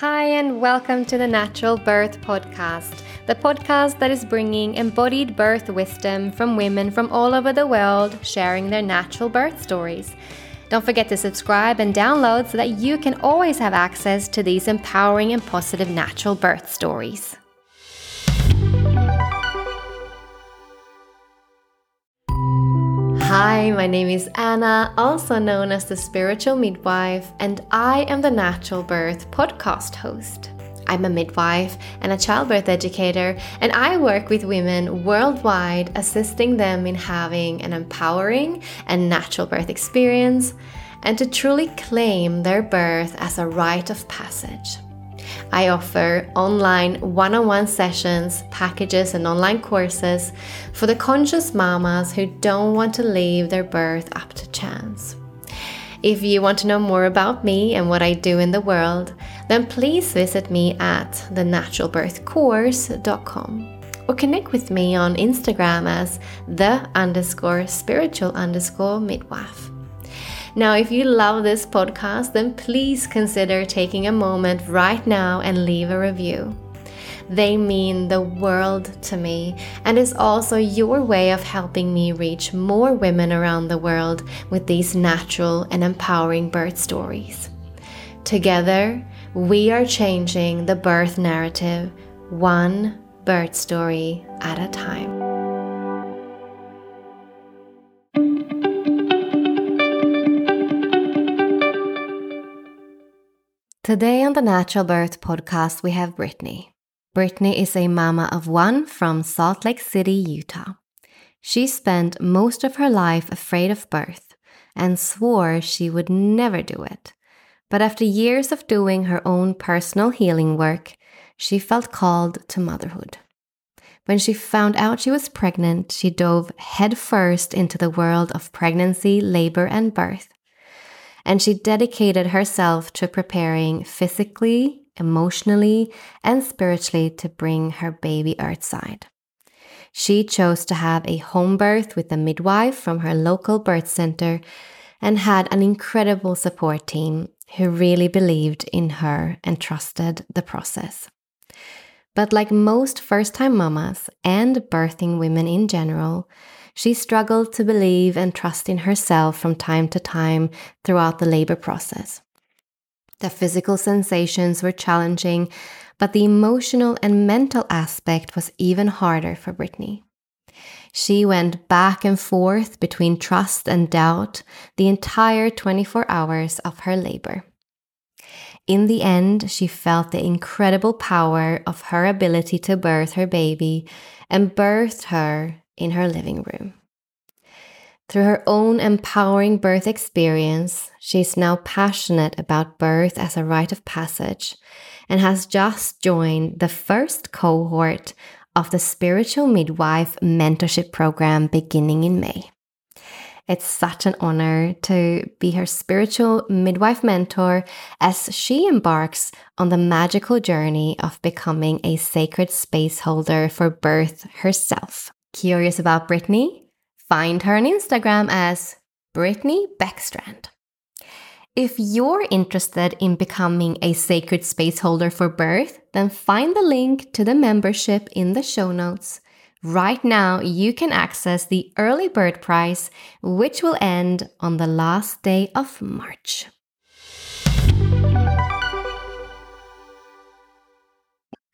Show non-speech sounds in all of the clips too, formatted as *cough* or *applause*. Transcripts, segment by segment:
Hi, and welcome to the Natural Birth Podcast, the podcast that is bringing embodied birth wisdom from women from all over the world sharing their natural birth stories. Don't forget to subscribe and download so that you can always have access to these empowering and positive natural birth stories. Hi, my name is Anna, also known as the Spiritual Midwife, and I am the Natural Birth podcast host. I'm a midwife and a childbirth educator, and I work with women worldwide, assisting them in having an empowering and natural birth experience and to truly claim their birth as a rite of passage. I offer online one on one sessions, packages, and online courses for the conscious mamas who don't want to leave their birth up to chance. If you want to know more about me and what I do in the world, then please visit me at thenaturalbirthcourse.com or connect with me on Instagram as the underscore spiritual underscore midwife. Now, if you love this podcast, then please consider taking a moment right now and leave a review. They mean the world to me and is also your way of helping me reach more women around the world with these natural and empowering birth stories. Together, we are changing the birth narrative one birth story at a time. Today on the Natural Birth podcast, we have Britney. Britney is a mama of one from Salt Lake City, Utah. She spent most of her life afraid of birth and swore she would never do it. But after years of doing her own personal healing work, she felt called to motherhood. When she found out she was pregnant, she dove headfirst into the world of pregnancy, labor, and birth and she dedicated herself to preparing physically, emotionally, and spiritually to bring her baby earthside. She chose to have a home birth with a midwife from her local birth center and had an incredible support team who really believed in her and trusted the process. But like most first time mamas and birthing women in general, she struggled to believe and trust in herself from time to time throughout the labor process. The physical sensations were challenging, but the emotional and mental aspect was even harder for Britney. She went back and forth between trust and doubt the entire 24 hours of her labor. In the end, she felt the incredible power of her ability to birth her baby and birthed her in her living room. Through her own empowering birth experience, she is now passionate about birth as a rite of passage and has just joined the first cohort of the Spiritual Midwife Mentorship Program beginning in May. It's such an honor to be her spiritual midwife mentor as she embarks on the magical journey of becoming a sacred space holder for birth herself. Curious about Britney? Find her on Instagram as Britney Beckstrand. If you're interested in becoming a sacred space holder for birth, then find the link to the membership in the show notes. Right now, you can access the early bird price, which will end on the last day of March.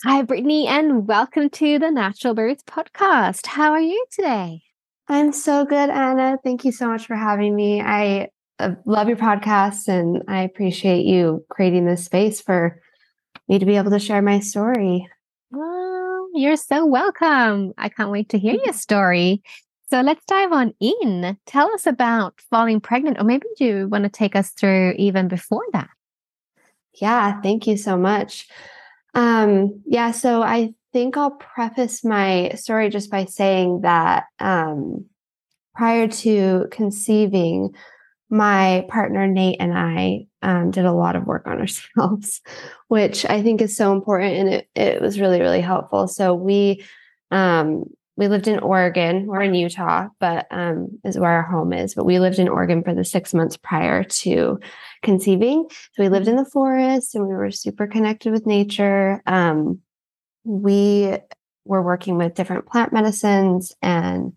Hi, Britney, and welcome to the Natural Birth Podcast. How are you today? I'm so good, Anna. Thank you so much for having me. I uh, love your podcast and I appreciate you creating this space for me to be able to share my story. Well, you're so welcome. I can't wait to hear your *laughs* story. So let's dive on in. Tell us about falling pregnant, or maybe you want to take us through even before that. Yeah, thank you so much. Um, yeah, so I think I'll preface my story just by saying that um, prior to conceiving, my partner Nate and I um, did a lot of work on *laughs* ourselves, which I think is so important, and it it was really really helpful. So we um, we lived in Oregon. We're in Utah, but um, is where our home is. But we lived in Oregon for the six months prior to conceiving. So we lived in the forest, and we were super connected with nature. Um, we were working with different plant medicines and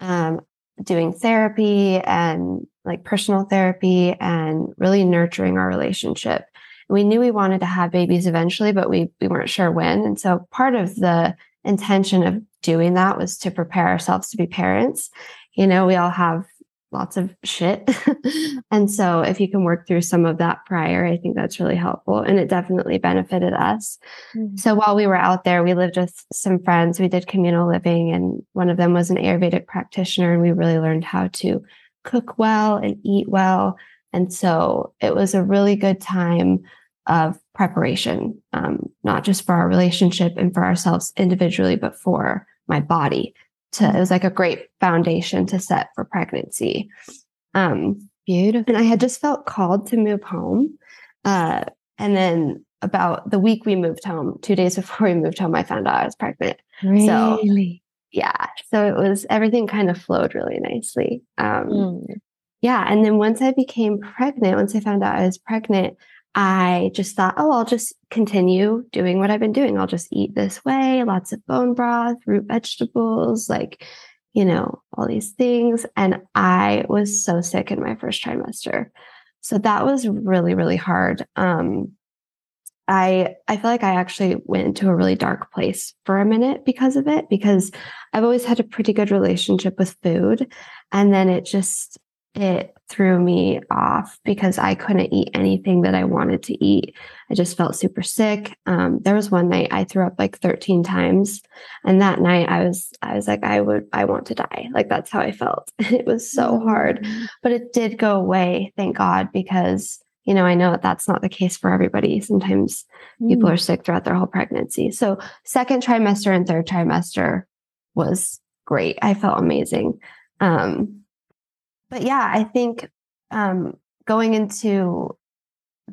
um, doing therapy and like personal therapy and really nurturing our relationship. We knew we wanted to have babies eventually, but we we weren't sure when. And so part of the intention of doing that was to prepare ourselves to be parents. You know, we all have lots of shit. *laughs* and so if you can work through some of that prior, I think that's really helpful. And it definitely benefited us. Mm-hmm. So while we were out there, we lived with some friends. We did communal living, and one of them was an Ayurvedic practitioner. And we really learned how to cook well and eat well. And so it was a really good time of preparation, um, not just for our relationship and for ourselves individually, but for my body to it was like a great foundation to set for pregnancy. Um, Beautiful. And I had just felt called to move home. Uh, and then about the week we moved home, two days *laughs* before we moved home, I found out I was pregnant. Really? So, yeah. So it was everything kind of flowed really nicely. Um, mm. Yeah. And then once I became pregnant, once I found out I was pregnant, I just thought, oh, I'll just continue doing what I've been doing. I'll just eat this way, lots of bone broth, root vegetables, like, you know, all these things. And I was so sick in my first trimester. So that was really, really hard. Um, I I feel like I actually went into a really dark place for a minute because of it because I've always had a pretty good relationship with food and then it just it threw me off because I couldn't eat anything that I wanted to eat. I just felt super sick. Um, there was one night I threw up like 13 times. And that night I was, I was like, I would, I want to die. Like that's how I felt. *laughs* it was so hard, mm. but it did go away. Thank God, because you know, I know that that's not the case for everybody. Sometimes mm. people are sick throughout their whole pregnancy. So second trimester and third trimester was great. I felt amazing. Um, but yeah, I think um, going into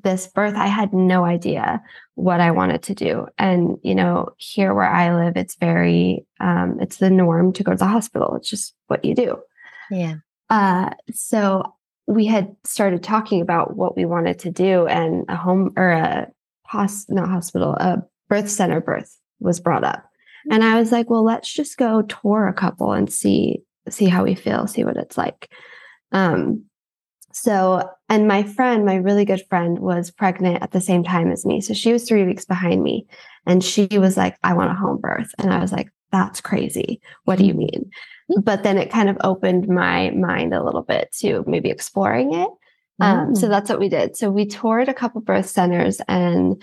this birth, I had no idea what I wanted to do. And, you know, here where I live, it's very, um, it's the norm to go to the hospital. It's just what you do. Yeah. Uh, so we had started talking about what we wanted to do, and a home or a hos- not hospital, a birth center birth was brought up. And I was like, well, let's just go tour a couple and see see how we feel, see what it's like. Um, so, and my friend, my really good friend, was pregnant at the same time as me. So she was three weeks behind me. And she was like, I want a home birth. And I was like, that's crazy. What do you mean? But then it kind of opened my mind a little bit to maybe exploring it. Um, so mm. that's what we did. So we toured a couple birth centers and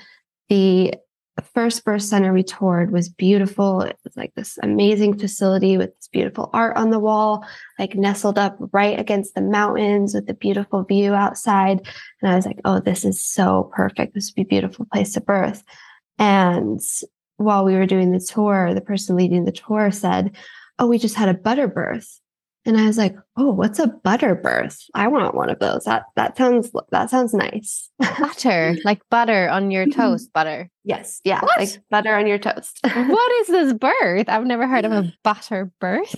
the first birth center we toured was beautiful. It was like this amazing facility with this beautiful art on the wall, like nestled up right against the mountains with a beautiful view outside. And I was like, oh, this is so perfect. This would be a beautiful place to birth. And while we were doing the tour, the person leading the tour said, oh, we just had a butter birth. And I was like, "Oh, what's a butter birth? I want one of those. That that sounds that sounds nice." butter, like butter on your *laughs* mm-hmm. toast, butter. Yes, yeah, what? like butter on your toast. *laughs* what is this birth? I've never heard of a *laughs* butter birth.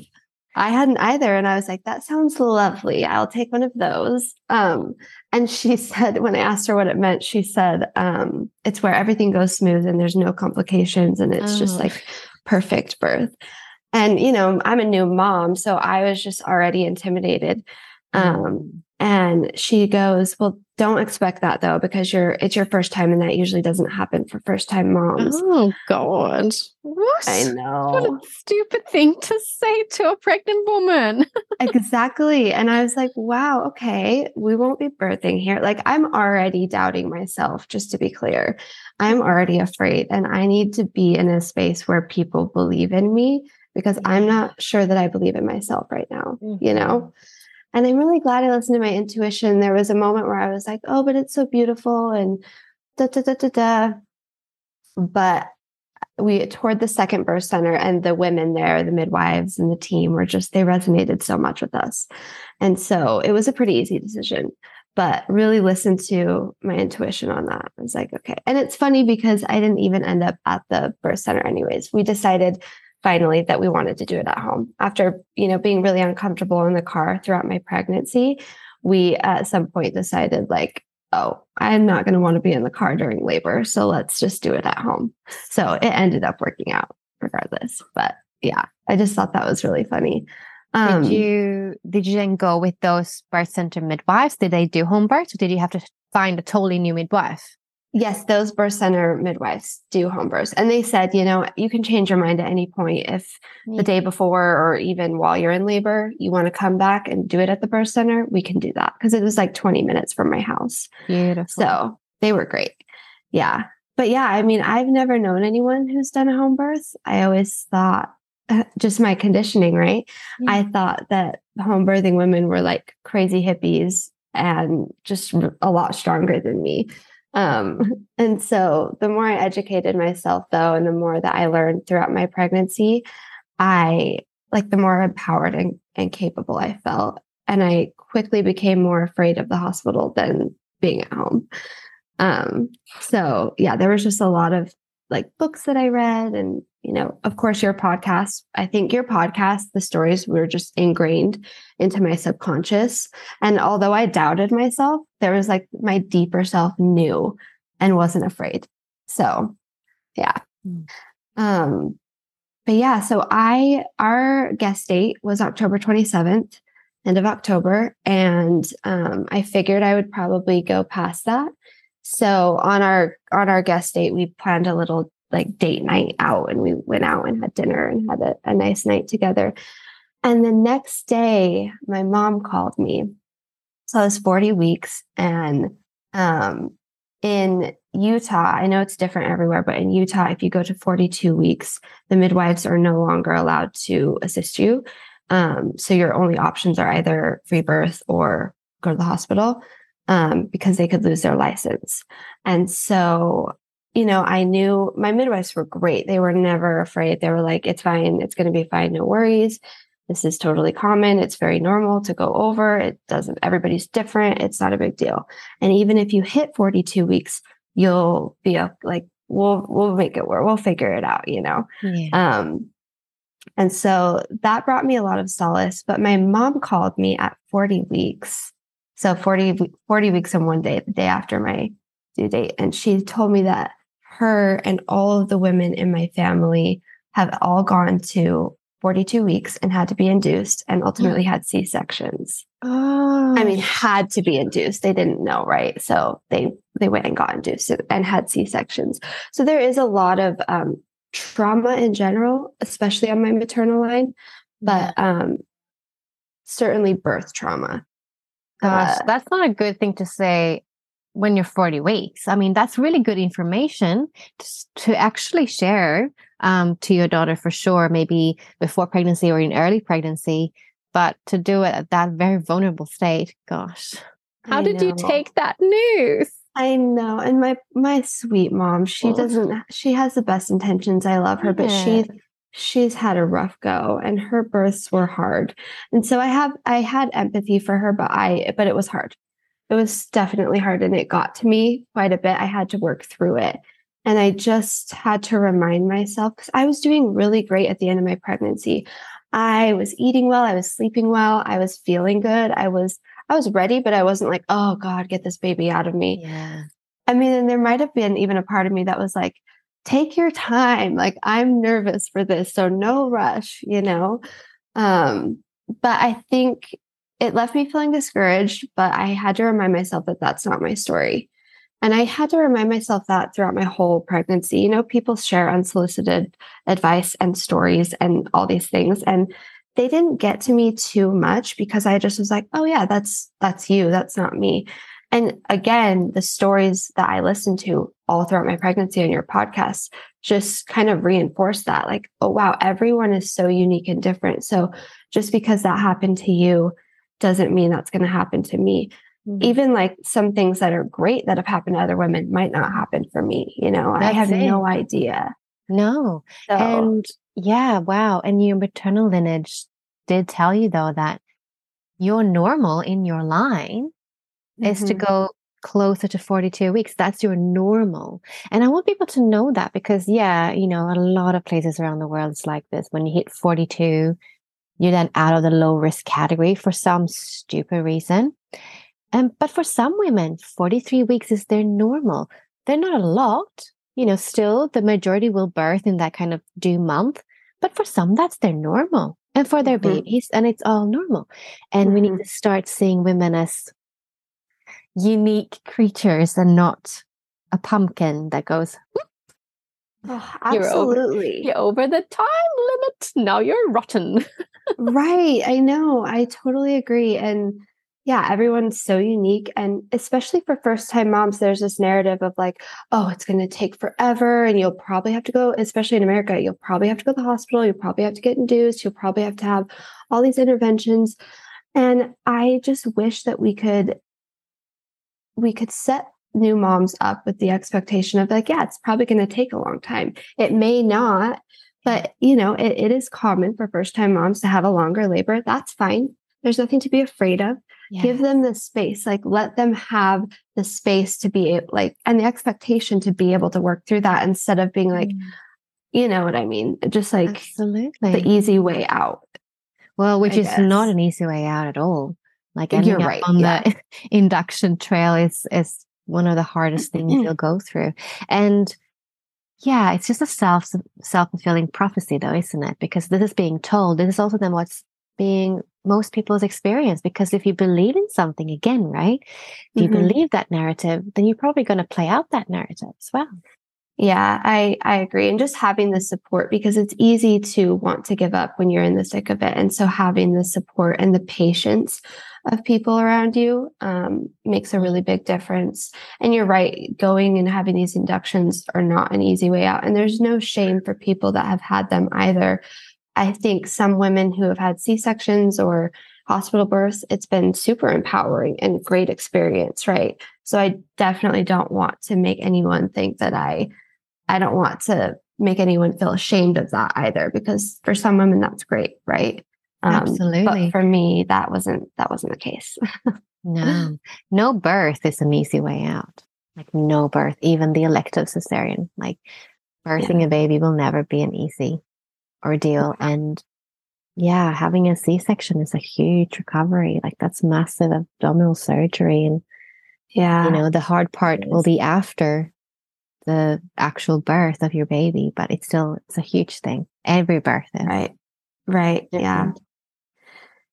I hadn't either, and I was like, "That sounds lovely. I'll take one of those." Um, and she said, when I asked her what it meant, she said, um, "It's where everything goes smooth and there's no complications, and it's oh. just like perfect birth." And you know i'm a new mom so i was just already intimidated. Mm-hmm. um, and she goes well don't expect that though because you're it's your first time and that usually doesn't happen for first time moms. Oh god. What? I know what a stupid thing to say to a pregnant woman. Exactly. And i was like wow okay. We won't be birthing here. Like i'm already doubting myself just to be clear. I'm already afraid and i need to be in a space where people believe in me because I'm not sure that I believe in myself right now, mm-hmm. you know? And I'm really glad I listened to my intuition. There was a moment where I was like, oh, but it's so beautiful and da da da da da. But we toured the second birth center and the women there, the midwives and the team were just, they resonated so much with us. And so it was a pretty easy decision, but really listened to my intuition on that. I was like, okay. And it's funny because I didn't even end up at the birth center anyways. We decided finally that we wanted to do it at home after, you know, being really uncomfortable in the car throughout my pregnancy. We at some point decided like, oh, I'm not going to want to be in the car during labor. So let's just do it at home. So it ended up working out regardless. But yeah, I just thought that was really funny. Um, did you did you then go with those birth center midwives? Did they do home births, or did you have to find a totally new midwife? Yes, those birth center midwives do home births. And they said, you know, you can change your mind at any point if the day before or even while you're in labor, you want to come back and do it at the birth center, we can do that. Because it was like 20 minutes from my house. Beautiful. So they were great. Yeah. But yeah, I mean, I've never known anyone who's done a home birth. I always thought, *laughs* just my conditioning, right? Yeah. I thought that home birthing women were like crazy hippies and just a lot stronger than me. Um, and so the more I educated myself, though, and the more that I learned throughout my pregnancy, I like the more empowered and, and capable I felt. And I quickly became more afraid of the hospital than being at home. Um, so yeah, there was just a lot of like books that I read and you know, of course, your podcast. I think your podcast, the stories were just ingrained into my subconscious. And although I doubted myself, there was like my deeper self knew and wasn't afraid. So, yeah. Mm. Um, but yeah, so I, our guest date was October 27th, end of October. And um, I figured I would probably go past that. So on our on our guest date, we planned a little like date night out and we went out and had dinner and had a, a nice night together. And the next day, my mom called me. So I was 40 weeks and um, in Utah, I know it's different everywhere, but in Utah, if you go to 42 weeks, the midwives are no longer allowed to assist you. Um, so your only options are either free birth or go to the hospital um, because they could lose their license. And so you know, I knew my midwives were great. They were never afraid. They were like, it's fine. It's going to be fine. No worries. This is totally common. It's very normal to go over. It doesn't, everybody's different. It's not a big deal. And even if you hit 42 weeks, you'll be like, we'll, we'll make it work. We'll figure it out, you know? Yeah. Um, and so that brought me a lot of solace. But my mom called me at 40 weeks. So 40, 40 weeks in one day, the day after my due date. And she told me that her and all of the women in my family have all gone to 42 weeks and had to be induced and ultimately had C sections. Oh. I mean, had to be induced. They didn't know, right? So they they went and got induced and had C sections. So there is a lot of um, trauma in general, especially on my maternal line, but um, certainly birth trauma. Gosh, uh, that's not a good thing to say when you're 40 weeks. I mean, that's really good information to, to actually share um, to your daughter for sure, maybe before pregnancy or in early pregnancy, but to do it at that very vulnerable state, gosh. How I did know. you take that news? I know. And my my sweet mom, she oh. doesn't she has the best intentions. I love her, yeah. but she she's had a rough go and her births were hard. And so I have I had empathy for her, but I but it was hard it was definitely hard and it got to me quite a bit. I had to work through it. And I just had to remind myself because I was doing really great at the end of my pregnancy. I was eating well, I was sleeping well, I was feeling good. I was I was ready, but I wasn't like, "Oh god, get this baby out of me." Yeah. I mean, and there might have been even a part of me that was like, "Take your time. Like I'm nervous for this, so no rush," you know. Um but I think it left me feeling discouraged, but I had to remind myself that that's not my story. And I had to remind myself that throughout my whole pregnancy. You know, people share unsolicited advice and stories and all these things. And they didn't get to me too much because I just was like, oh yeah, that's that's you. That's not me. And again, the stories that I listened to all throughout my pregnancy on your podcast just kind of reinforced that. Like, oh wow, everyone is so unique and different. So just because that happened to you doesn't mean that's going to happen to me. Mm-hmm. Even like some things that are great that have happened to other women might not happen for me. You know, that's I have it. no idea. No. So, And yeah, wow. And your maternal lineage did tell you though that you're normal in your line is to mhm. go closer to 42 weeks. That's your normal. And I want people to know that because, yeah, you know, a lot of places around the world it's like this. When you hit 42, you're then out of the low risk category for some stupid reason. Um, but for some women, 43 weeks is their normal. They're not a lot. You know, still the majority will birth in that kind of due month. But for some, that's their normal. And for their Mhm. babies, and it's all normal. And we need to start seeing women as unique creatures and not a pumpkin that goes, Oh, You're over- absolutely. you're over the time limit. Now you're rotten. Right. I know. I totally agree. And yeah, everyone's so unique. And especially for first time moms, there's this narrative of like, oh, it's going to take forever. And you'll probably have to go, especially in America, you'll probably have to go to the hospital. You'll probably have to get induced. You'll probably have to have all these interventions. And I just wish that we could, we could set new moms up with the expectation of like, yeah, it's probably going to take a long time. It may not, but you know, it, it is common for first time moms to have a longer labor. That's fine. There's nothing to be afraid of. Give them the space, like let them have the space to be like, and the expectation to be able to work through that instead of being like, Mm, you know what I mean? Just like absolutely. the easy way out. Well, which I is not an easy way out at all. Like You're ending up right, on yeah. the *laughs* induction trail is is one of the hardest things you'll go through. And yeah, it's just a self self fulfilling prophecy, though, isn't it? Because this is being told. This is also then what's being most people's experience. Because if you believe in something again, right? If you Mhm. believe that narrative, then you're probably going to play out that narrative as well. Yeah, I I agree. And just having the support because it's easy to want to give up when you're in the thick of it. And so having the support and the patience of people around you um, makes a really big difference. And you're right, going and having these inductions are not an easy way out. And there's no shame for people that have had them either. I think some women who have had C sections or hospital births, it's been super empowering and great experience, right? So I definitely don't want to make anyone think that I I don't want to make anyone feel ashamed of that either, because for some women that's great, right? Um, Absolutely. But for me, that wasn't that wasn't the case. *laughs* No, no birth is an easy way out. Like no birth, even the elective cesarean. Like birthing a baby will never be an easy ordeal. And yeah, having a C section is a huge recovery. Like that's massive abdominal surgery. And yeah, you know, the hard part will be after the actual birth of your baby, but it's still it's a huge thing. Every birth is. right, right, yeah.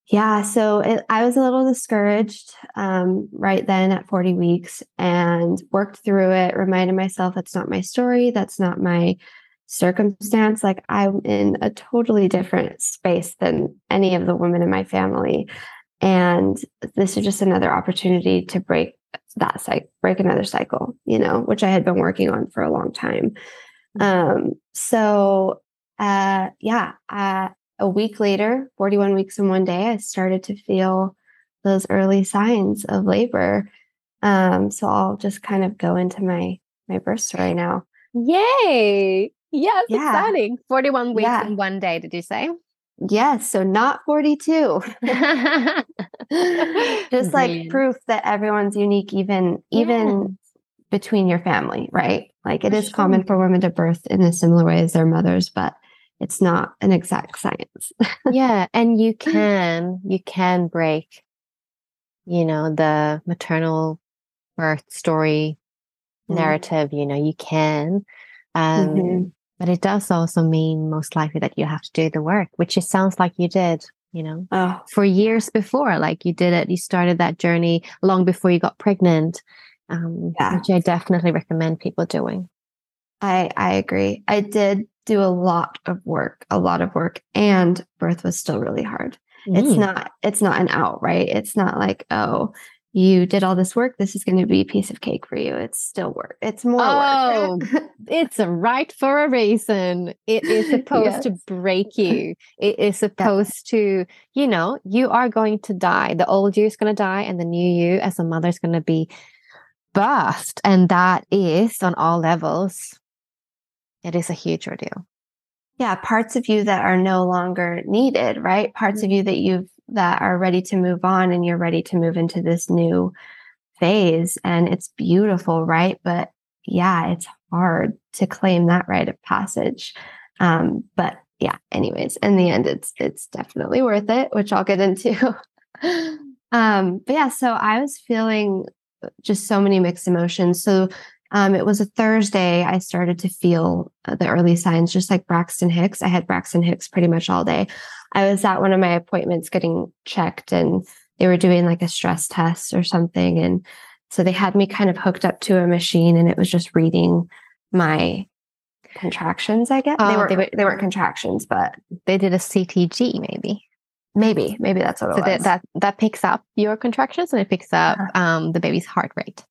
Yeah, so it, I was a little discouraged um, right then at 40 weeks and worked through it, reminded myself that's not my story, that's not my circumstance. Like I'm in a totally different space than any of the women in my family. And this is just another opportunity to break that cycle, break another cycle, you know, which I had been working on for a long time. Um, so uh yeah, uh a week later, 41 weeks and one day, I started to feel those early signs of labor. Um, so I'll just kind of go into my my birth story now. Yay! Yes, Yeah. exciting. 41 weeks Yeah. in one day, did you say? Yes, so not 42. *laughs* *laughs* just like Brilliant. proof that everyone's unique, even even between your family, right? Like it For is common for women to birth in a similar way as their mothers, but it's not an exact science. yeah and you *laughs* can you can break you know the maternal birth story Mm. narrative you know you can um Mhm. But it does also mean most likely that you have to do the work which it sounds like you did you know Oh, for years before like you did it you started that journey long before you got pregnant um Yeah. which i definitely recommend people doing I I agree. I did do a lot of work, a lot of work, and birth was still really hard. It's Mm. not it's not an out, right? It's not like, oh, you did all this work, this is going to be a piece of cake for you. It's still work. It's more Oh, work. it's a right for a reason. It is *laughs* supposed to break you. It is *laughs* supposed to, you know, you are going to die. The old you is going to die, and the new you as a mother is going to be birthed. And that is on all levels It is a huge ordeal. Yeah, parts of you that are no longer needed, right? Parts mm-hmm. of you that you've that are ready to move on and you're ready to move into this new phase and it's beautiful, right? But yeah, it's hard to claim that rite of passage. Um, but yeah, anyways, in the end, it's it's definitely worth it, which I'll get into. *laughs* um, but yeah, so I was feeling just so many mixed emotions. So um, it was a Thursday. I started to feel uh, the early signs, just like Braxton Hicks. I had Braxton Hicks pretty much all day. I was at one of my appointments getting checked, and they were doing like a stress test or something. And so they had me kind of hooked up to a machine, and it was just reading my contractions. I guess they Oh, weren't they were- they weren't contractions, but They did a CTG maybe. maybe maybe that's what it was. that, that that picks up your contractions and it picks up Uh-huh. um, the baby's heart rate.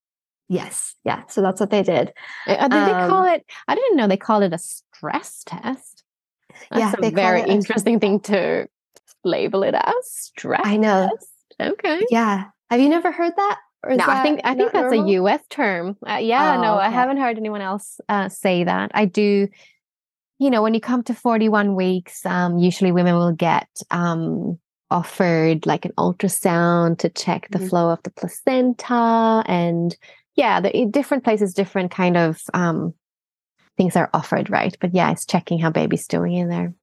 Yes, yeah. So that's what they did. Uh, did they Um, call it? I didn't know they called it a stress test. That's Yeah, a very it a- interesting thing to label it as stress. I know. test. Okay. Yeah. Have you never heard that? No, I think I think that's normal? a U.S. term. Uh, yeah, Oh, no, I haven't heard anyone else uh, say that. I do. You know, when you come to forty-one weeks, um, usually women will get um, offered like an ultrasound to check the Mhm. flow of the placenta, and yeah, the different places, different kind of um, things are offered, right? But yeah, it's checking how baby's doing in there.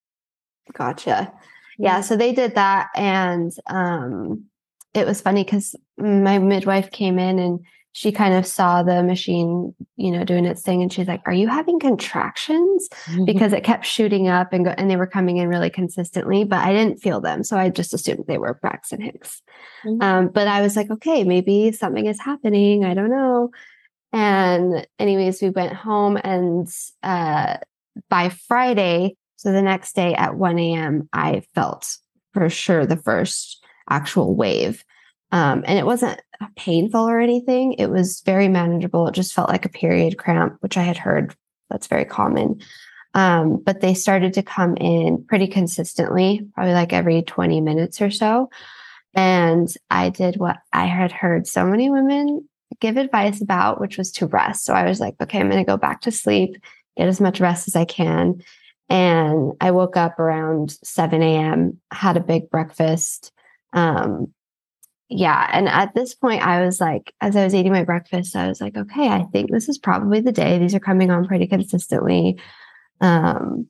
Gotcha. Yeah, so they did that and um it was funny cuz my midwife came in and she kind of saw the machine, you know, doing its thing and she's like, "Are you having contractions?" because it kept shooting up and go and they were coming in really consistently, but I didn't feel them. So I just assumed they were Braxton Hicks. Mhm. Um, but I was like, okay, maybe something is happening. I don't know. And anyways, we went home and uh by Friday, so the next day at 1 a.m., I felt for sure the first actual wave. Um, and it wasn't painful or anything. It was very manageable. It just felt like a period cramp, which I had heard that's very common. Um, but they started to come in pretty consistently, probably like every 20 minutes or so. And I did what I had heard so many women give advice about, which was to rest. So I was like, okay, I'm going to go back to sleep, get as much rest as I can. And I woke up around 7 a.m., had a big breakfast. Um, yeah. And at this point, I was like, as I was eating my breakfast, I was like, okay, I think this is probably the day. These are coming on pretty consistently. Um,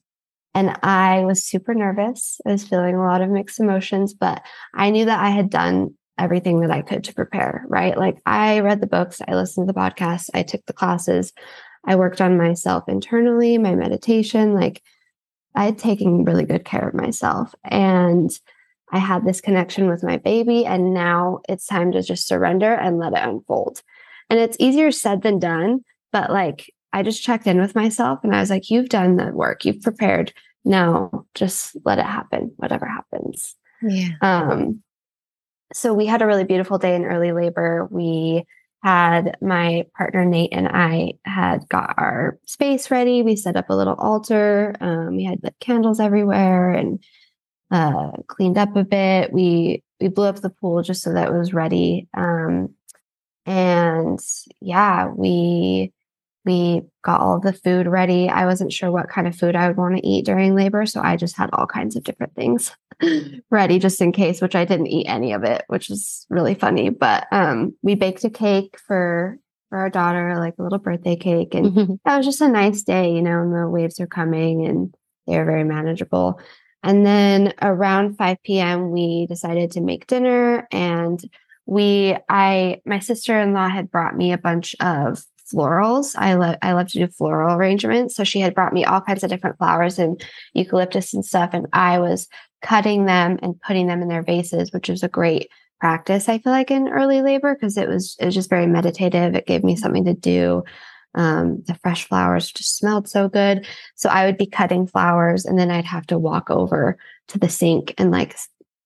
and I was super nervous. I was feeling a lot of mixed emotions, but I knew that I had done everything that I could to prepare, right? Like I read the books, I listened to the podcasts, I took the classes, I worked on myself internally, my meditation, like I had taken really good care of myself. And I had this connection with my baby, and now it's time to just surrender and let it unfold. And it's easier said than done, but like I just checked in with myself and I was like, you've done the work, you've prepared. Now just let it happen, whatever happens. Yeah. Um, so we had a really beautiful day in early labor. We had my partner Nate and I had got our space ready. We set up a little altar. Um, we had lit candles everywhere and uh, cleaned up a bit. We we blew up the pool just so that it was ready. Um, and yeah, we we got all the food ready. I wasn't sure what kind of food I would want to eat during labor, so I just had all kinds of different things *laughs* ready just in case, which I didn't eat any of it, which is really funny. But um, we baked a cake for for our daughter, like a little birthday cake, and Mhm. that was just a nice day, you know, and the waves are coming and they're very manageable. And then around 5 p.m., we decided to make dinner. And we, I, my sister in law had brought me a bunch of florals. I love, I love to do floral arrangements. So she had brought me all kinds of different flowers and eucalyptus and stuff. And I was cutting them and putting them in their vases, which was a great practice. I feel like in early labor because it was it was just very meditative. It gave me something to do. Um, the fresh flowers just smelled so good. So I would be cutting flowers and then I'd have to walk over to the sink and like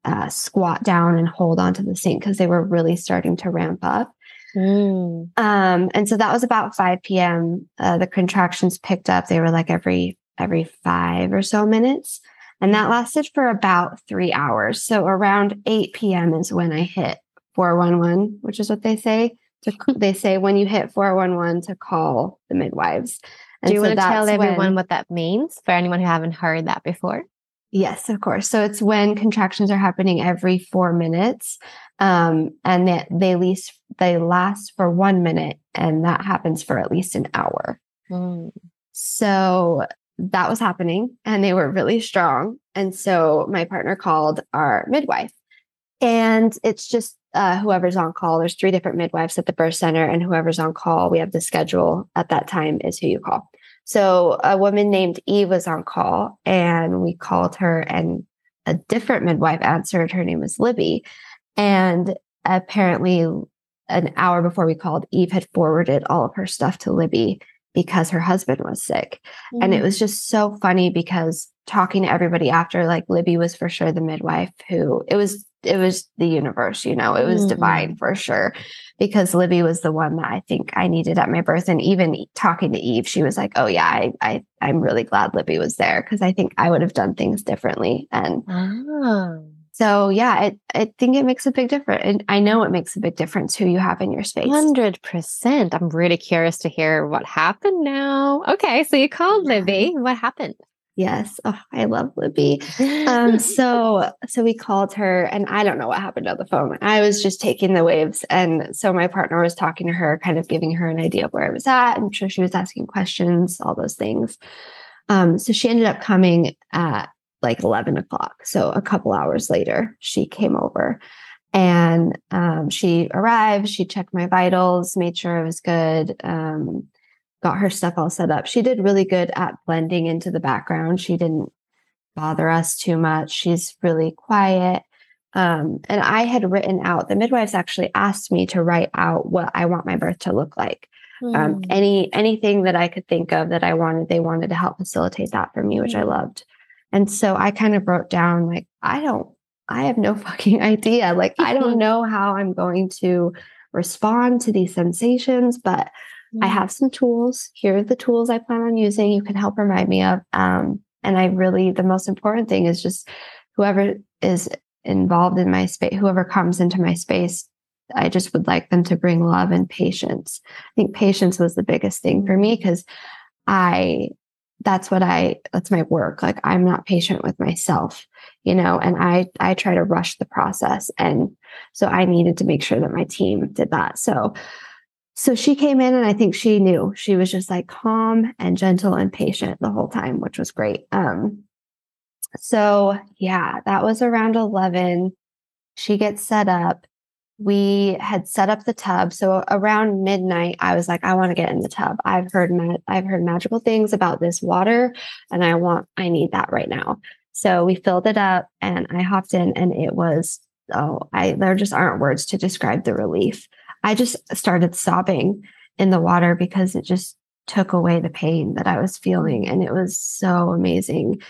uh, squat down and hold onto the sink because they were really starting to ramp up. Mm. Um, and so that was about 5 p.m. Uh, the contractions picked up. They were like every every five or so minutes. And that lasted for about three hours. So around 8 p.m. is when I hit 411, which is what they say. To, they say when you hit 411 to call the midwives. And Do you so want to tell everyone when- what that means for anyone who haven't heard that before? Yes, of course. So it's when contractions are happening every four minutes, um, and that they least they last for one minute, and that happens for at least an hour. Mm. So that was happening, and they were really strong. And so my partner called our midwife, and it's just uh, whoever's on call. There's three different midwives at the birth center, and whoever's on call, we have the schedule at that time is who you call. So a woman named Eve was on call, and we called her, and a different midwife answered. Her name was Libby, and apparently, an hour before we called, Eve had forwarded all of her stuff to Libby because her husband was sick. And it was just so funny because talking to everybody after, like Libby was for sure the midwife who it was, it was the universe, you know, it was Mhm. divine for sure. Because Libby was the one that I think I needed at my birth. And even talking to Eve, she was like, Oh yeah, I, I I'm really glad Libby was there because I think I would have done things differently. And Ah. So yeah, I I think it makes a big difference. And I know it makes a big difference who you have in your space. Hundred percent. I'm really curious to hear what happened now. Okay, so you called Libby. What happened? Yes. Oh, I love Libby. um *laughs* so so we called her and i don't know what happened on the phone i was just taking the waves and so my partner was talking to her kind of giving her an idea of where i was at i'm sure she was asking questions all those things um so she ended up coming at like 11 o'clock so a couple hours later she came over and um, she arrived she checked my vitals made sure it was good um, got her stuff all set up she did really good at blending into the background she didn't bother us too much. She's really quiet. Um, and I had written out, the midwives actually asked me to write out what I want my birth to look like. Um, Mm. any anything that I could think of that I wanted, they wanted to help facilitate that for me, which I loved. And so I kind of wrote down like, I don't, I have no *laughs* fucking idea. Like, I don't know how I'm going to respond to these sensations, but I have some tools. Here are the tools I plan on using. You can help remind me of. Um, and I really, the most important thing is just whoever is involved in my space, whoever comes into my space, I just would like them to bring love and patience. I think patience was the biggest thing for me because I, that's what I, that's my work. Like I'm not patient with myself, you know, and I, I try to rush the process. And so I needed to make sure that my team did that. So, so she came in and I think she knew she was just like calm and gentle and patient the whole time, which was great. Um, so yeah, that was around 11. She gets set up. We had set up the tub. So around midnight, I was like, I want to get in the tub. I've heard, ma- I've heard magical things about this water and I want, I need that right now. So we filled it up and I hopped in and it was, oh, I, there just aren't words to describe the relief. I just started sobbing in the water because it just took away the pain that I was feeling. And it was so amazing.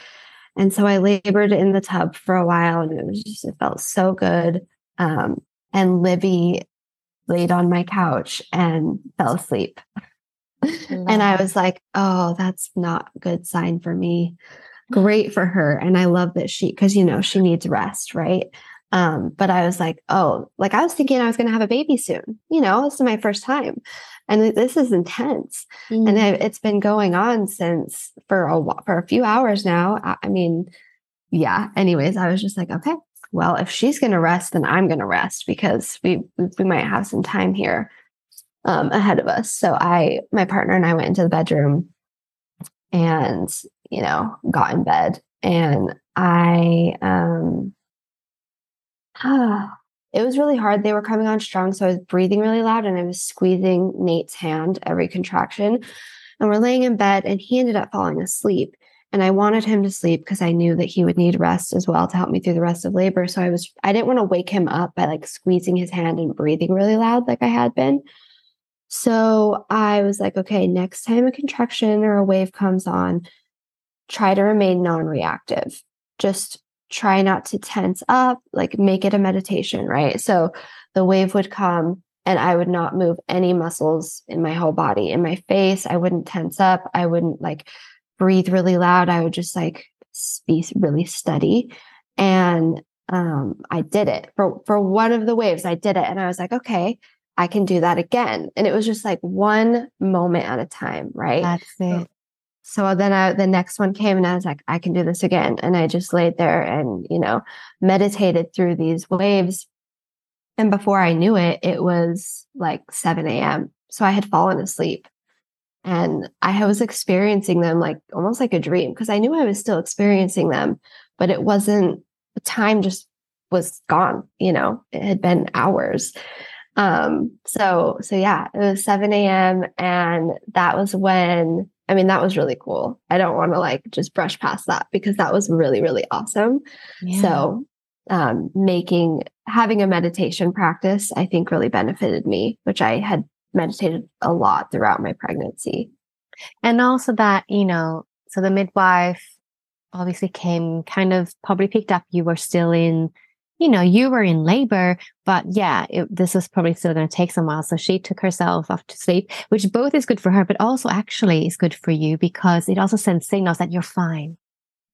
And so I labored in the tub for a while and it was just, it felt so good. Um, and Libby laid on my couch and fell asleep. and I was like, oh, that's not a good sign for me. Great for her. And I love that she, because, you know, she needs rest, right? Um, but I was like, oh, like I was thinking I was going to have a baby soon. You know, this is my first time, and this is intense. Mm. And I, it's been going on since for a for a few hours now. I, I mean, yeah. Anyways, I was just like, okay, well, if she's going to rest, then I'm going to rest because we, we we might have some time here um, ahead of us. So I, my partner and I went into the bedroom, and you know, got in bed, and I um it was really hard. They were coming on strong. So I was breathing really loud and I was squeezing Nate's hand every contraction. And we're laying in bed and he ended up falling asleep. And I wanted him to sleep because I knew that he would need rest as well to help me through the rest of labor. So I was, I didn't want to wake him up by like squeezing his hand and breathing really loud like I had been. So I was like, okay, next time a contraction or a wave comes on, try to remain non reactive. Just try not to tense up, like make it a meditation, right? So the wave would come and I would not move any muscles in my whole body. In my face, I wouldn't tense up. I wouldn't like breathe really loud. I would just like be really steady. And um, I did it for, for one of the waves. I did it. And I was like, okay, I can do that again. And it was just like one moment at a time, right? That's it. so then I, the next one came and I was like, I can do this again. And I just laid there and, you know, meditated through these waves. And before I knew it, it was like 7 a.m. So I had fallen asleep and I was experiencing them like almost like a dream because I knew I was still experiencing them, but it wasn't time just was gone, you know, it had been hours. Um, so, so yeah, it was 7 a.m. and that was when I mean, that was really cool. I don't want to like just brush past that because that was really, really awesome. Yeah. So, um, making having a meditation practice, I think really benefited me, which I had meditated a lot throughout my pregnancy. And also that, you know, so the midwife obviously came kind of probably picked up you were still in you know, you were in labor, but yeah, it, this was probably still going to take some while. So she took herself off to sleep, which both is good for her, but also actually is good for you because it also sends signals that you're fine.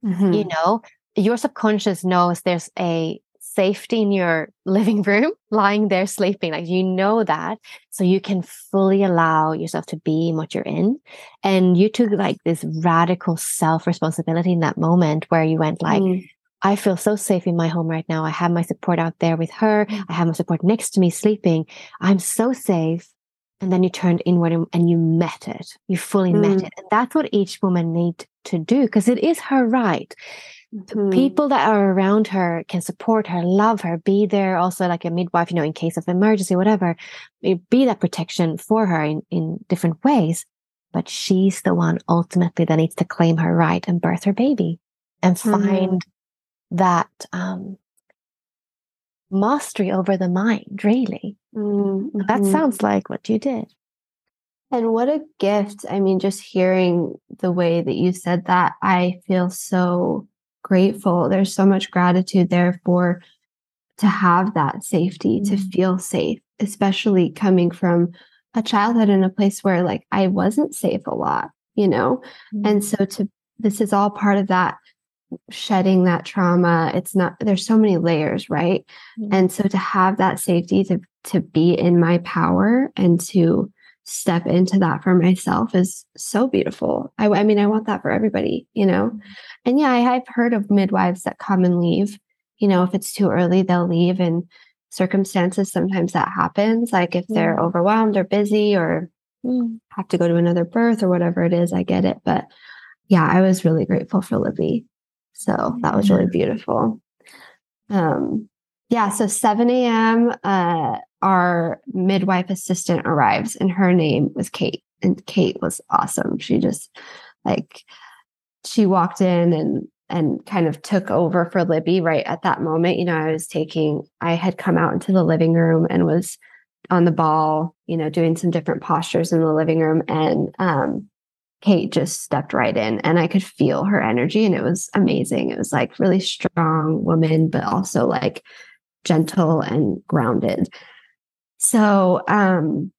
Mm-hmm. You know, your subconscious knows there's a safety in your living *laughs* room, lying there sleeping. Like you know that. So you can fully allow yourself to be in what you're in. And you took like this radical self responsibility in that moment where you went like, mm. I feel so safe in my home right now. I have my support out there with her. Mm. I have my support next to me sleeping. I'm so safe. And then you turned inward and, you met it. You fully mm. met it. And that's what each woman need to do because it is her right. Mm-hmm. People that are around her can support her, love her, be there also like a midwife, you know, in case of emergency, whatever, be that protection for her in, in different ways. But she's the one ultimately that needs to claim her right and birth her baby and mm-hmm. find that um, mastery over the mind, really. Mm-hmm. That sounds like what you did. And what a gift. I mean, just hearing the way that you said that, I feel so grateful. There's so much gratitude there for to have that safety, mm-hmm. to feel safe, especially coming from a childhood in a place where like I wasn't safe a lot, you know? Mm-hmm. And so to this is all part of that shedding that trauma it's not there's so many layers right mm-hmm. and so to have that safety to to be in my power and to step into that for myself is so beautiful i, I mean i want that for everybody you know and yeah I, i've heard of midwives that come and leave you know if it's too early they'll leave and circumstances sometimes that happens like if they're mm-hmm. overwhelmed or busy or mm. have to go to another birth or whatever it is i get it but yeah i was really grateful for libby so that was really beautiful. Um, yeah, so 7 a.m., uh, our midwife assistant arrives, and her name was Kate. And Kate was awesome. She just like she walked in and and kind of took over for Libby right at that moment. You know, I was taking, I had come out into the living room and was on the ball, you know, doing some different postures in the living room. And um, Kate just stepped right in and I could feel her energy and it was amazing. It was like really strong woman, but also like gentle and grounded. So, um,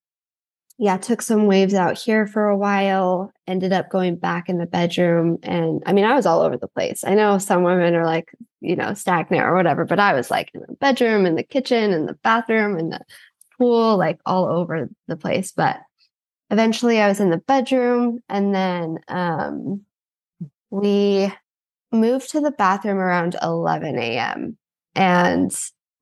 yeah, took some waves out here for a while, ended up going back in the bedroom. And I mean, I was all over the place. I know some women are like, you know, stagnant or whatever, but I was like in the bedroom, in the kitchen, in the bathroom, in the pool, like all over the place. But eventually I was in the bedroom and then um, we moved to the bathroom around 11 a.m. And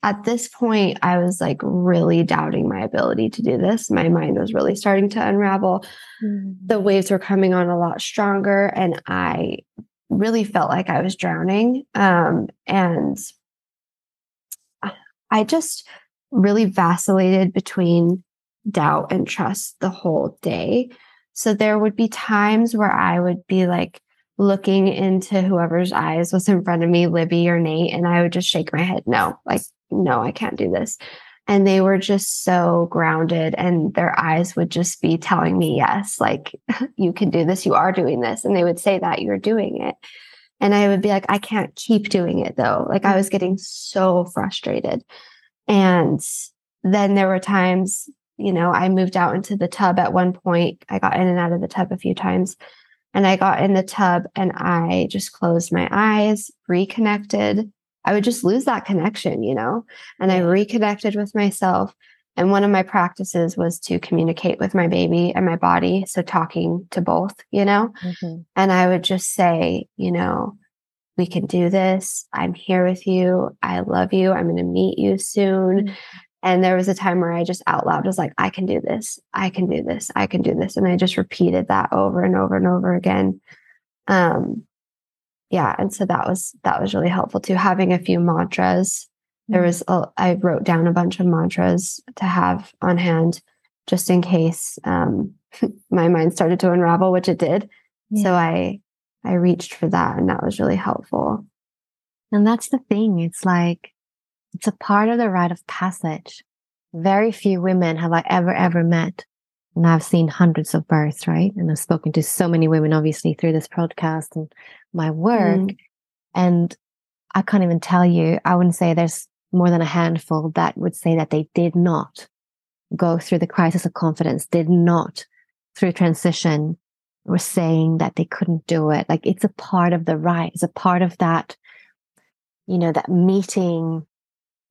at this point, I was like really doubting my ability to do this. My mind was really starting to unravel. Mm-hmm. The waves were coming on a lot stronger, and I really felt like I was drowning. Um, and *sighs* I just really vacillated between doubt and trust the whole day. So there would be times where I would be like looking into whoever's eyes was in front of me, Libby or Nate, and I would just shake my head, no, like, no, I can't do this. And they were just so grounded, and their eyes would just be telling me, yes, like, *laughs* you can do this, you are doing this. And they would say that you're doing it. And I would be like, I can't keep doing it though. Like, I was getting so frustrated. And then there were times you know, I moved out into the tub at one point. I got in and out of the tub a few times. And I got in the tub and I just closed my eyes, reconnected. I would just lose that connection, you know, and I reconnected with myself. And one of my practices was to communicate with my baby and my body. So talking to both, you know, Mhm. and I would just say, you know, we can do this. I'm here with you. I love you. I'm going to meet you soon. Mhm. And there was a time where I just out loud was like, I can do this. I can do this. I can do this. And I just repeated that over and over and over again. Um, yeah. And so that was, that was really helpful too. Having a few mantras. There was, a, I wrote down a bunch of mantras to have on hand just in case um, *laughs* my mind started to unravel, which it did. So I, I reached for that and that was really helpful. And that's the thing. It's like, it's a part of the rite of passage. Very few women have I ever, ever met. And I've seen hundreds of births, right? And I've spoken to so many women, obviously, through this podcast and my work. Mm. And I can't even tell you, I wouldn't say there's more than a handful that would say that they did not go through the crisis of confidence, did not through transition, were saying that they couldn't do it. Like it's a part of the rite, it's a part of that, you know, that meeting,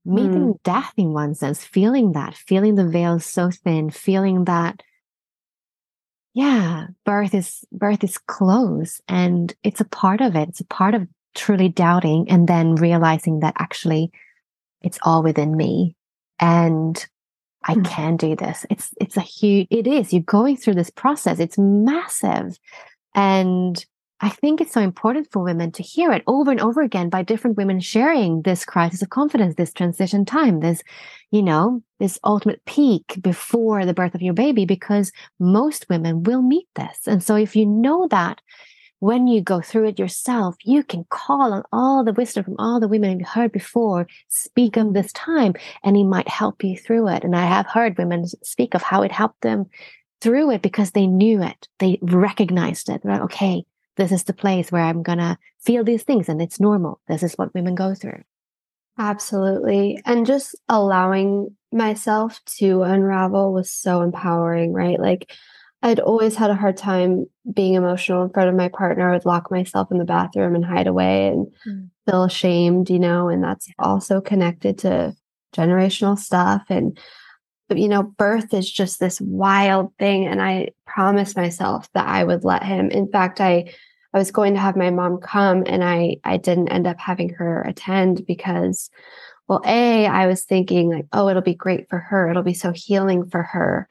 meeting death in one sense, feeling that, feeling the veil so thin, feeling that yeah, birth is birth is close and it's a part of it. It's a part of truly doubting and then realizing that actually it's all within me and I Mm. can do this. It's it's a huge it is. You're going through this process. It's massive. And I think it's so important for women to hear it over and over again by different women sharing this crisis of confidence, this transition time, this, you know, this ultimate peak before the birth of your baby, because most women will meet this. And so if you know that when you go through it yourself, you can call on all the wisdom from all the women you've heard before, speak of this time, and it might help you through it. And I have heard women speak of how it helped them through it because they knew it. They recognized it. Like, okay, this is the place where I'm going to feel these things and it's normal. This is what women go through. Absolutely. And just allowing myself to unravel was so empowering, right? Like I'd always had a hard time being emotional in front of my partner. I would lock myself in the bathroom and hide away and Mm. feel ashamed, you know, and that's also connected to generational stuff. And, but, you know, birth is just this wild thing. And I promised myself that I would let him. In fact, I, I was going to have my mom come and I, I didn't end up having her attend because well, A, I was thinking like, oh, it'll be great for her. It'll be so healing for her.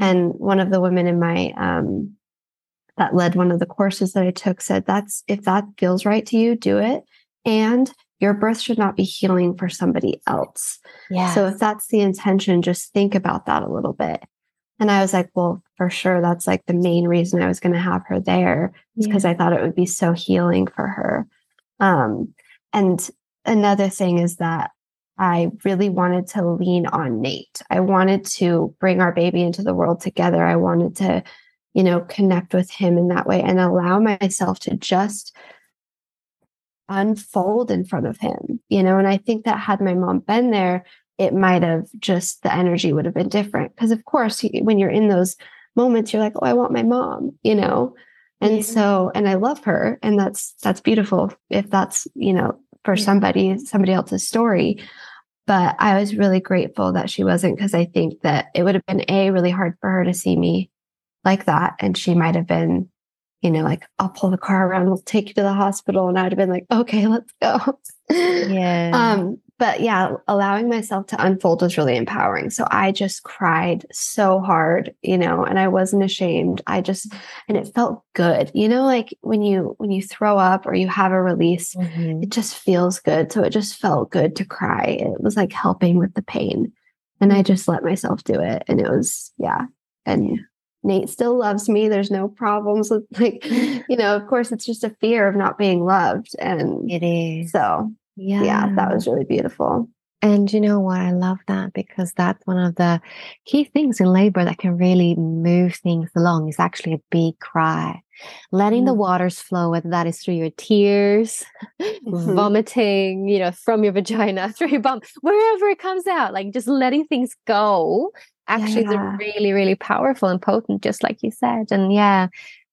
And one of the women in my um that led one of the courses that I took said that's if that feels right to you, do it. And your birth should not be healing for somebody else. yeah. So if that's the intention, just think about that a little bit. And I was like, well, for sure, that's like the main reason I was going to have her there because I thought it would be so healing for her. Um, and another thing is that I really wanted to lean on Nate. I wanted to bring our baby into the world together. I wanted to, you know, connect with him in that way and allow myself to just unfold in front of him, you know. And I think that had my mom been there, it might have just the energy would have been different. Because, of course, when you're in those moments, you're like, oh, I want my mom, you know. And Yeah. so, and I love her, and that's that's beautiful if that's you know for Yeah. somebody somebody else's story. But I was really grateful that she wasn't because I think that it would have been a really hard for her to see me like that, and she might have been, you know, like I'll pull the car around, we'll take you to the hospital, and I'd have been like, okay, let's go. *laughs* yeah. Um, but yeah, allowing myself to unfold was really empowering. So I just cried so hard, you know, and I wasn't ashamed. I just and it felt good. You know, like when you when you throw up or you have a release, Mhm. it just feels good. So it just felt good to cry. It was like helping with the pain. And I just let myself do it. And it was, yeah. And Nate still loves me. There's no problems with like, *laughs* you know, of course it's just a fear of not being loved. And It is. so Yeah. yeah, that was really beautiful. And you know what? I love that because that's one of the key things in labor that can really move things along is actually a big cry. Letting the Mm. waters flow, whether that is through your tears, *laughs* Mhm. vomiting, you know, from your vagina, *laughs* through your bum, wherever it comes out, like just letting things go actually Yeah. is really, really powerful and potent, just like you said. And yeah,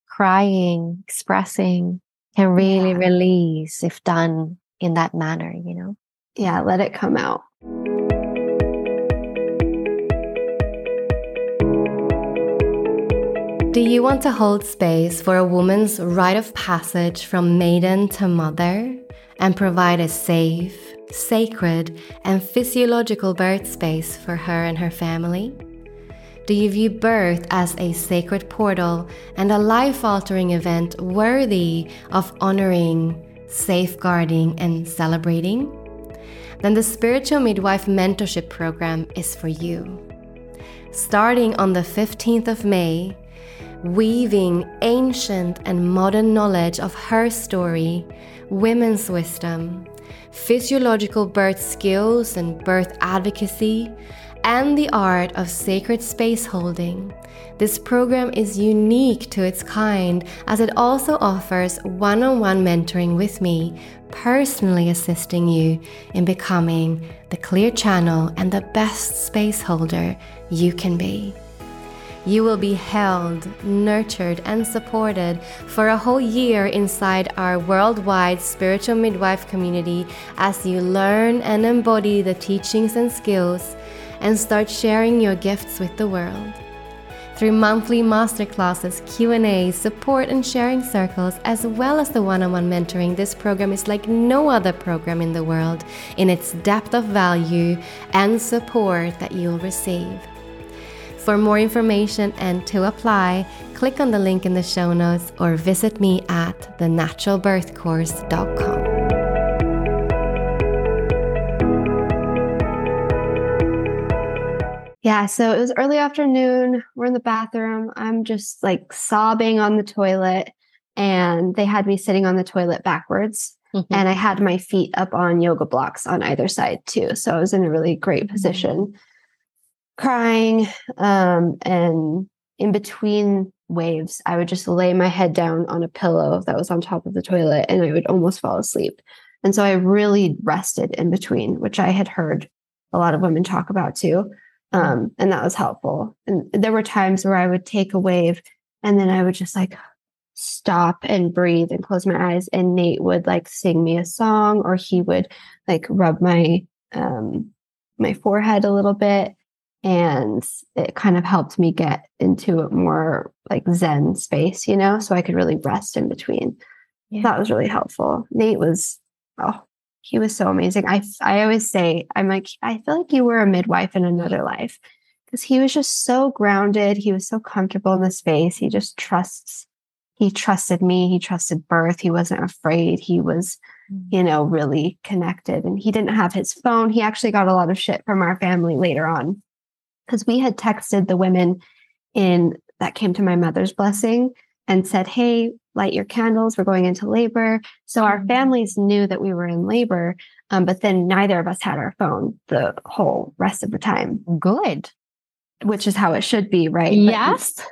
crying, expressing can really Yeah. release if done in that manner, you know? Yeah, let it come out. Do you want to hold space for a woman's rite of passage from maiden to mother and provide a safe, sacred, and physiological birth space for her and her family? Do you view birth as a sacred portal and a life altering event worthy of honoring safeguarding, and celebrating? Then the Spiritual Midwife Mentorship Program is for you. Starting on the 15th of May, weaving ancient and modern knowledge of her story, women's wisdom, physiological birth skills and birth advocacy, and the art of sacred space holding. This program is unique to its kind as it also offers one on one mentoring with me, personally assisting you in becoming the clear channel and the best space holder you can be. You will be held, nurtured, and supported for a whole year inside our worldwide spiritual midwife community as you learn and embody the teachings and skills and start sharing your gifts with the world. Through monthly masterclasses, Q&A, support and sharing circles, as well as the one-on-one mentoring, this program is like no other program in the world in its depth of value and support that you'll receive. For more information and to apply, click on the link in the show notes or visit me at thenaturalbirthcourse.com. Yeah, so it was early afternoon. We're in the bathroom. I'm just like sobbing on the toilet, and they had me sitting on the toilet backwards. Mm-hmm. And I had my feet up on yoga blocks on either side too. So I was in a really great position, crying. Um, and in between waves, I would just lay my head down on a pillow that was on top of the toilet and I would almost fall asleep. And so I really rested in between, which I had heard a lot of women talk about too. Um, and that was helpful. And there were times where I would take a wave and then I would just like stop and breathe and close my eyes. And Nate would like sing me a song or he would like rub my um my forehead a little bit. And it kind of helped me get into a more like Zen space, you know, so I could really rest in between. Yeah. That was really helpful. Nate was, oh, he was so amazing. I I always say I'm like I feel like you were a midwife in another life because he was just so grounded. He was so comfortable in the space. He just trusts. He trusted me. He trusted birth. He wasn't afraid. He was, mm. you know, really connected. And he didn't have his phone. He actually got a lot of shit from our family later on because we had texted the women in that came to my mother's blessing and said, Hey, light your candles. We're going into labor. So our families knew that we were in labor, um, but then neither of us had our phone the whole rest of the time, Good. which is how it should be, right? But- Yes. *laughs*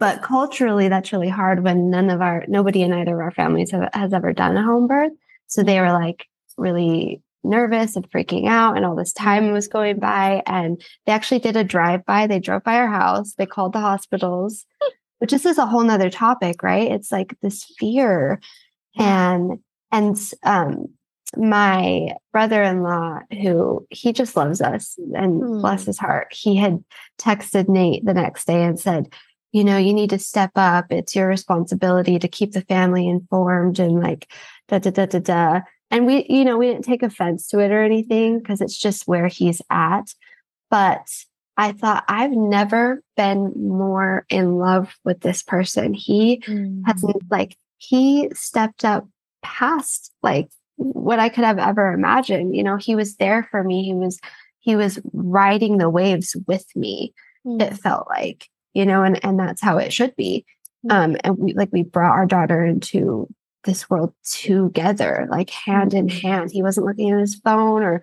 But, culturally, that's really hard when none of our, nobody in either of our families have, has ever done a home birth. So they were like really nervous and freaking out, and all this time was going by. And they actually did a drive by. They drove by our house. They called the hospitals which this is a whole nother topic, right? It's like this fear. And and um my brother-in-law who he just loves us and Hmm. bless his heart, he had texted Nate the next day and said, you know, you need to step up. It's your responsibility to keep the family informed and like da da da da da. And we, you know, we didn't take offense to it or anything because it's just where he's at. But I thought I've never been more in love with this person. He has mm. like he stepped up past like what I could have ever imagined. You know, he was there for me. He was he was riding the waves with me. It mm. felt like, you know, and and that's how it should be. Mm. Um, and we like we brought our daughter into this world together, like hand in hand. He wasn't looking at his phone or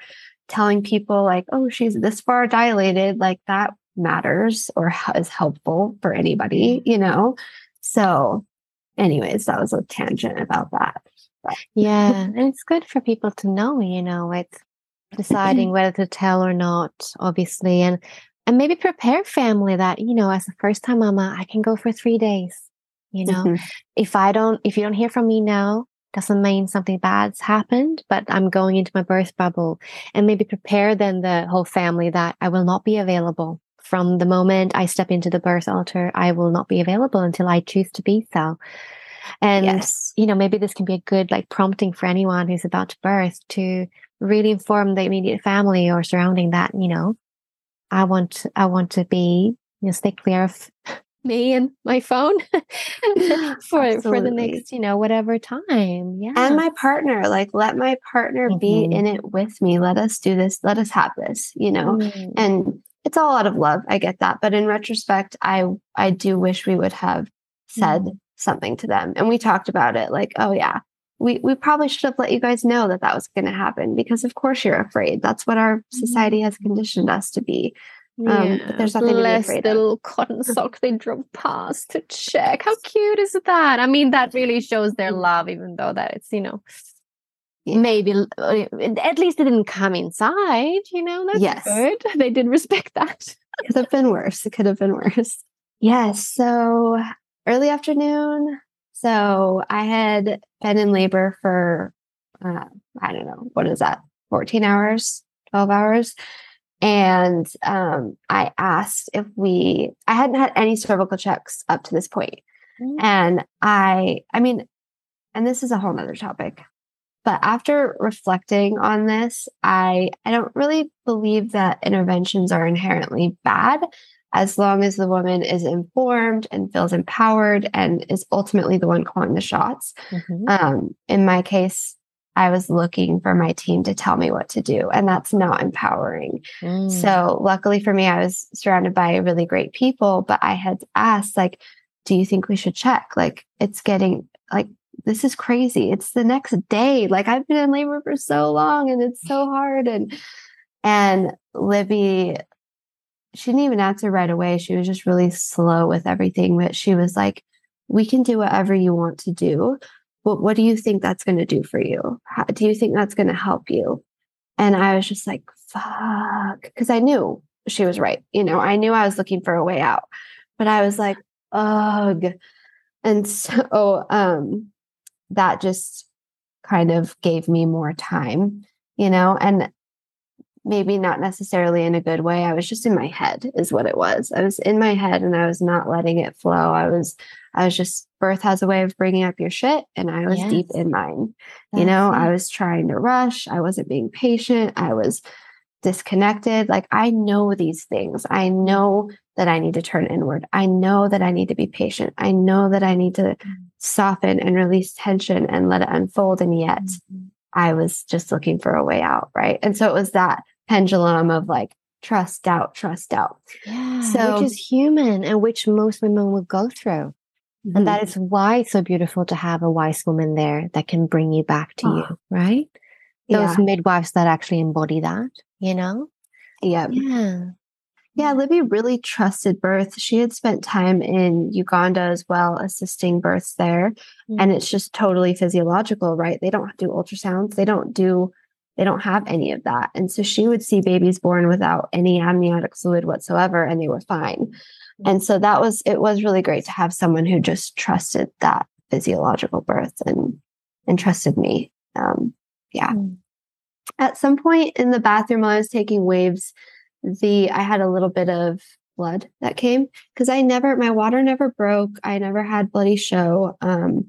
telling people like, oh, she's this far dilated, like that matters or is helpful for anybody, you know? So, anyways, that was a tangent about that. Yeah, and it's good for people to know, you know, it's deciding whether to tell or not, obviously, and and maybe prepare family that you know, as a first time mama, I can go for three days. You know, Mhm. if I don't, if you don't hear from me now, doesn't mean something bad's happened, but I'm going into my birth bubble, and maybe prepare then the whole family that I will not be available from the moment I step into the birth altar, I will not be available until I choose to be so. And yes. you know, maybe this can be a good like prompting for anyone who's about to birth to really inform the immediate family or surrounding that, you know, I want I want to be, you know, stay clear of me and my phone *laughs* *laughs* for for the next, you know, whatever time. Yeah. and my partner like let my partner be Mhm. in it with me let us do this let us have this you know Mm. and it's all out of love i get that but in retrospect i i do wish we would have said something to them and we talked about it like oh yeah we we probably should have let you guys know that that was going to happen because of course you're afraid that's what our society has conditioned us to be Um, but there's nothing to be afraid the little cotton *laughs* sock they drove past to check. How cute is that? I mean, that really shows their love, even though that it's, you know, Yeah. maybe uh, at least they didn't come inside, you know, that's Yes. good. *laughs* They did respect that. could have been worse. It could have been worse. Yes. So early afternoon. So I had been in labor for, uh, I don't know, what is that? 14 hours, 12 hours. And um, I asked if we, I hadn't had any cervical checks up to this point. And I, I mean, and this is a whole nother topic. But after reflecting on this, I I don't really believe that interventions are inherently bad as long as the woman is informed and feels empowered and is ultimately the one calling the shots. Um, in my case, I was looking for my team to tell me what to do, and that's not empowering. Mm. So luckily for me, I was surrounded by really great people, but I had asked, like, do you think we should check? Like, it's getting like this is crazy. It's the next day. Like I've been in labor for so long and it's so hard. And and Libby, she didn't even answer right away. She was just really slow with everything. But she was like, we can do whatever you want to do. What do you think that's going to do for you? How, do you think that's going to help you? And I was just like, fuck. Because I knew she was right. You know, I knew I was looking for a way out. But I was like, ugh. And so um that just kind of gave me more time, you know, and maybe not necessarily in a good way. I was just in my head is what it was. I was in my head and I was not letting it flow. I was I was just birth has a way of bringing up your shit and I was deep in mine. You know, I was trying to rush. I wasn't being patient. I was disconnected. Like I know these things. I know that I need to turn inward. I know that I need to be patient. I know that I need to mm. soften and release tension and let it unfold. And yet mm-hmm. I was just looking for a way out. Right. And so it was that pendulum of like trust, doubt, trust, doubt. Yeah, So- which is human and which most women will go through. And that mm-hmm. is why it's so beautiful to have a wise woman there that can bring you back to Oh. you, ah. right? yeah. Those midwives that actually embody that, you know? yeah. Yeah. Yeah, Libby really trusted birth. She had spent time in Uganda as well, assisting births there. And mm. it's just totally physiological, right? They don't do ultrasounds. They don't do, they don't have any of that. And so she would see babies born without any amniotic fluid whatsoever, and they were fine. And so that was, it was really great to have someone who just trusted that physiological birth and, and trusted me. Um, yeah. Mm. At some point in the bathroom while I was taking waves, the I had a little bit of blood that came because I never my water never broke. I never had bloody show. Um,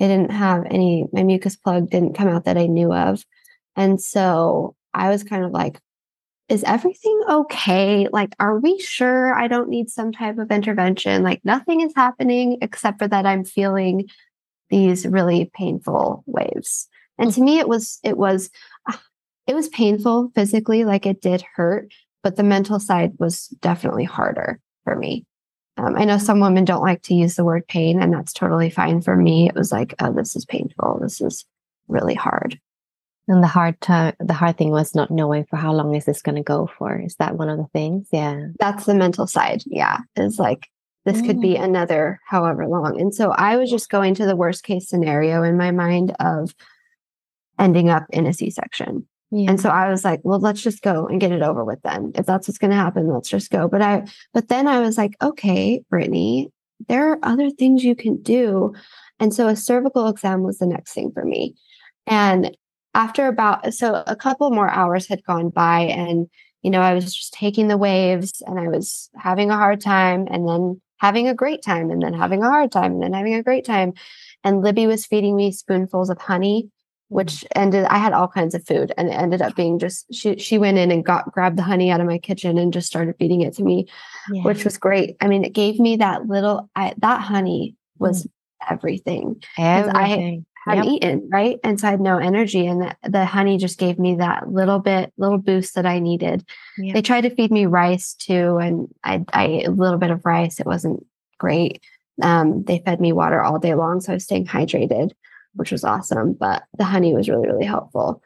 I didn't have any my mucus plug didn't come out that I knew of, and so I was kind of like, "Is everything okay? Like, are we sure I don't need some type of intervention? Like, nothing is happening except for that I'm feeling these really painful waves." And to me, it was it was ah, it was painful physically, like it did hurt, but the mental side was definitely harder for me. Um, I know some women don't like to use the word pain, and that's totally fine for me. It was like, oh, this is painful. This is really hard. And the hard time, the hard thing was not knowing for how long is this going to go for. Is that one of the things? Yeah. That's the mental side. Yeah. Is like, this could be mm. another however long. And so I was just going to the worst case scenario in my mind of ending up in a C section. yeah. And so I was like, well, let's just go and get it over with then. If that's what's going to happen, let's just go. But I, but then I was like, okay, Britney, there are other things you can do. And so a cervical exam was the next thing for me. And after about so a couple more hours had gone by and you know i was just taking the waves and i was having a hard time and then having a great time and then having a hard time and then having a great time and libby was feeding me spoonfuls of honey which ended i had all kinds of food and it ended up being just she she went in and got grabbed the honey out of my kitchen and just started feeding it to me Yeah. which was great i mean it gave me that little I, that honey was mm. everything 'cause I- Everything. Hadn't Yep. eaten, right? And so I had no energy. And the, the honey just gave me that little bit, little boost that I needed. Yep. They tried to feed me rice too. And I, I ate a little bit of rice. It wasn't great. Um, they fed me water all day long. So I was staying hydrated, which was awesome. But the honey was really, really helpful.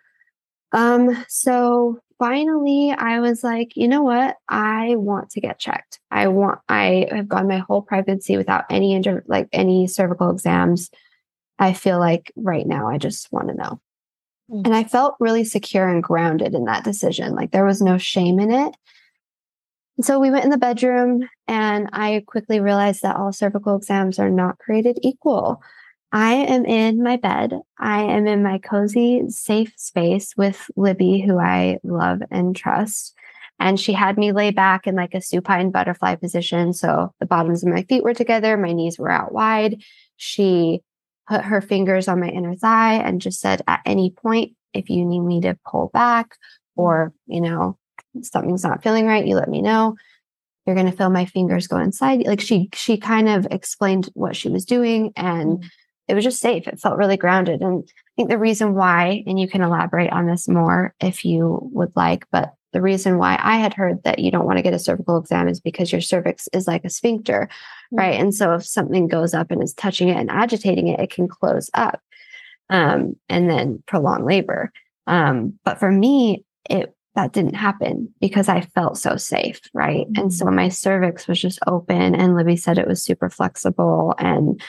Um, so finally I was like, you know what? I want to get checked. I want, I have gone my whole pregnancy without any inter, like any cervical exams. I feel like right now I just want to know. Mm. And I felt really secure and grounded in that decision. Like there was no shame in it. And so we went in the bedroom and I quickly realized that all cervical exams are not created equal. I am in my bed. I am in my cozy, safe space with Libby, who I love and trust. And she had me lay back in like a supine butterfly position. So the bottoms of my feet were together, my knees were out wide. She put her fingers on my inner thigh and just said, at any point, if you need me to pull back or, you know, something's not feeling right, you let me know. You're going to feel my fingers go inside. Like she, she kind of explained what she was doing and mm-hmm. it was just safe. It felt really grounded. And I think the reason why, and you can elaborate on this more if you would like, but the reason why I had heard that you don't want to get a cervical exam is because your cervix is like a sphincter, right? And so if something goes up and is touching it and agitating it, it can close up um, and then prolong labor. Um, but for me, it that didn't happen because I felt so safe, right? And so my cervix was just open, and Libby said it was super flexible, and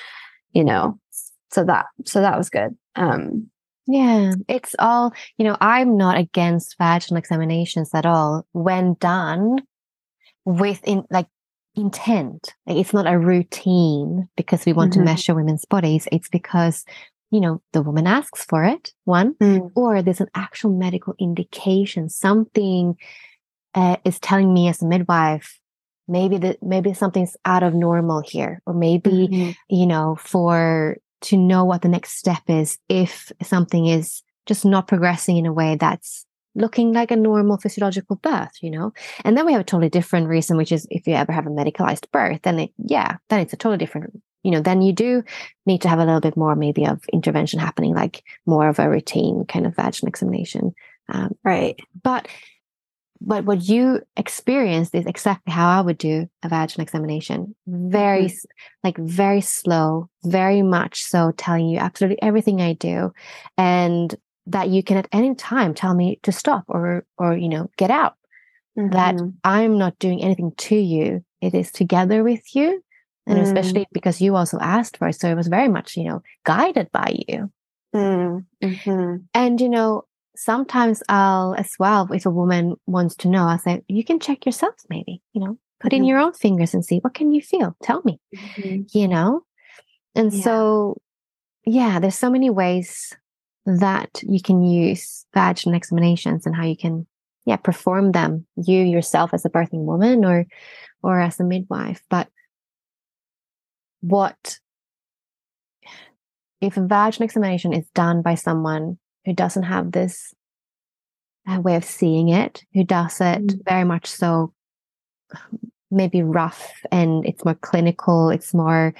you know, so that so that was good. Um, Yeah, it's all, you know, I'm not against vaginal examinations at all when done with in like intent. Like it's not a routine because we want Mhm. to measure women's bodies. It's because, you know, the woman asks for it, one, Mm. or there's an actual medical indication. Something uh, is telling me as a midwife, maybe that maybe something's out of normal here, or maybe Mhm. you know, for to know what the next step is if something is just not progressing in a way that's looking like a normal physiological birth, you know? And then we have a totally different reason, which is if you ever have a medicalized birth, then it, yeah, then it's a totally different, you know, then you do need to have a little bit more maybe of intervention happening, like more of a routine kind of vaginal examination. Um, right. but but what you experienced is exactly how I would do a vaginal examination. Very s like very slow, very much so telling you absolutely everything I do and that you can at any time tell me to stop or or you know get out. That Mhm. I'm not doing anything to you. It is together with you. And Mm. especially because you also asked for it. So it was very much, you know, guided by you. Mm. Mhm. And you know, sometimes I'll as well, if a woman wants to know, I'll say, you can check yourself, maybe, you know, put in Mhm. your own fingers and see what can you feel? Tell me, Mhm. you know? And Yeah. so yeah, there's so many ways that you can use vaginal examinations and how you can yeah, perform them, you yourself as a birthing woman or or as a midwife. But what if a vaginal examination is done by someone who doesn't have this uh, way of seeing it, who does it Mm. very much so maybe rough and it's more clinical, it's more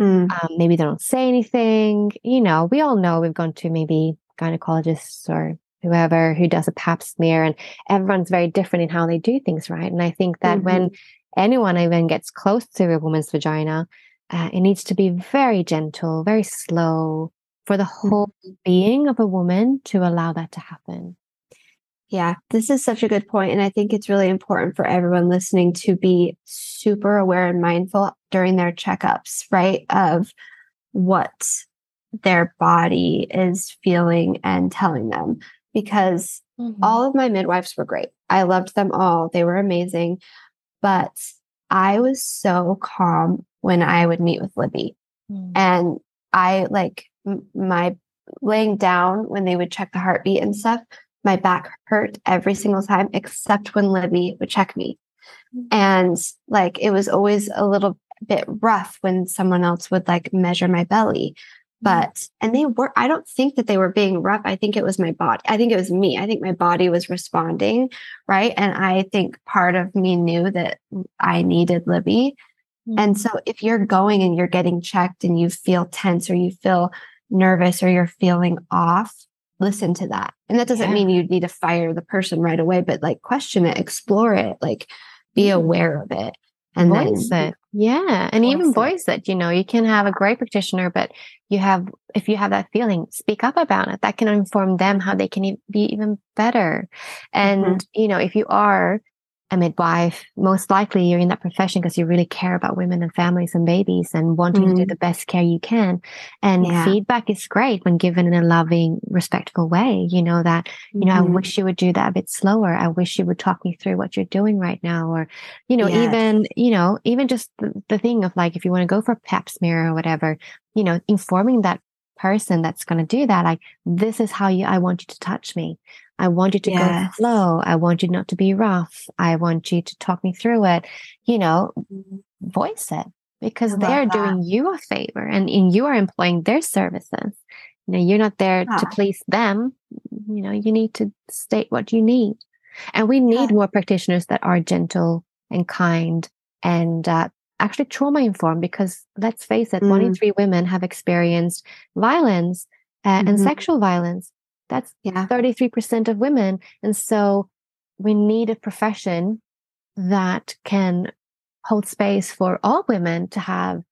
Mm. um, maybe they don't say anything. You know, we all know we've gone to maybe gynecologists or whoever who does a pap smear, and everyone's very different in how they do things, right? And I think that when anyone even gets close to a woman's vagina, uh, it needs to be very gentle, very slow for the whole being of a woman to allow that to happen. Yeah, this is such a good point, And I think it's really important for everyone listening to be super aware and mindful during their checkups, right? Of what their body is feeling and telling them. Because all of my midwives were great. I loved them all. They were amazing. But I was so calm when I would meet with Libby. Mm. And I like m- my laying down when they would check the heartbeat and stuff, my back hurt every single time except when Libby would check me. And like it was always a little bit rough when someone else would like measure my belly. But, and they were, I don't think that they were being rough. I think it was my body. I think it was me. I think my body was responding. Right. And I think part of me knew that I needed Libby. Mm-hmm. And so if you're going and you're getting checked and you feel tense or you feel nervous or you're feeling off, listen to that. And that doesn't Yeah. mean you need to fire the person right away, but like question it, explore it, like be aware of it. And voice then it. Yeah. And even Voice it. it. You know, you can have a great practitioner, but you have, if you have that feeling, speak up about it. That can inform them how they can be even better. And, Mm-hmm. you know, if you are a midwife, most likely you're in that profession because you really care about women and families and babies and wanting to do Mhm. the best care you can. And Yeah. feedback is great when given in a loving, respectful way. You know, that you know, I Mhm. wish you would do that a bit slower. I wish you would talk me through what you're doing right now. Or, you know, Yes. even, you know, even just the, the thing of like, if you want to go for a pap smear or whatever, you know, informing that person that's going to do that, like, this is how you, I want you to touch me. I want you to go slow. I want you not to be rough. I want you to talk me through it. You know, voice it because they're that. doing you a favor and, and you are employing their services. You know, you're not there to please them. You know, you need to state what you need. And we need Yeah. more practitioners that are gentle and kind and uh, actually trauma informed because let's face it, one in Mm. three women have experienced violence uh, and Mhm. sexual violence. That's Yeah. 33% of women. And so we need a profession that can hold space for all women to have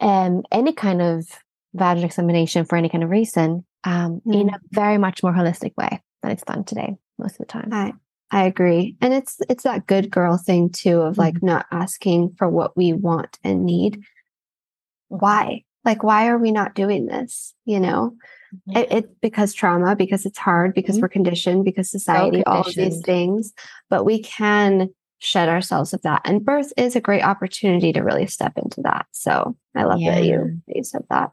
um, any kind of vaginal examination for any kind of reason um, in a very much more holistic way than it's done today most of the time. I I agree. And it's it's that good girl thing too of like not asking for what we want and need. Why? Like why are we not doing this? You know? Mhm. It, it because trauma, because it's hard, because Mhm. we're conditioned, because society, all of these things. But we can shed ourselves of that. And birth is a great opportunity to really step into that. So I love that you that you said that.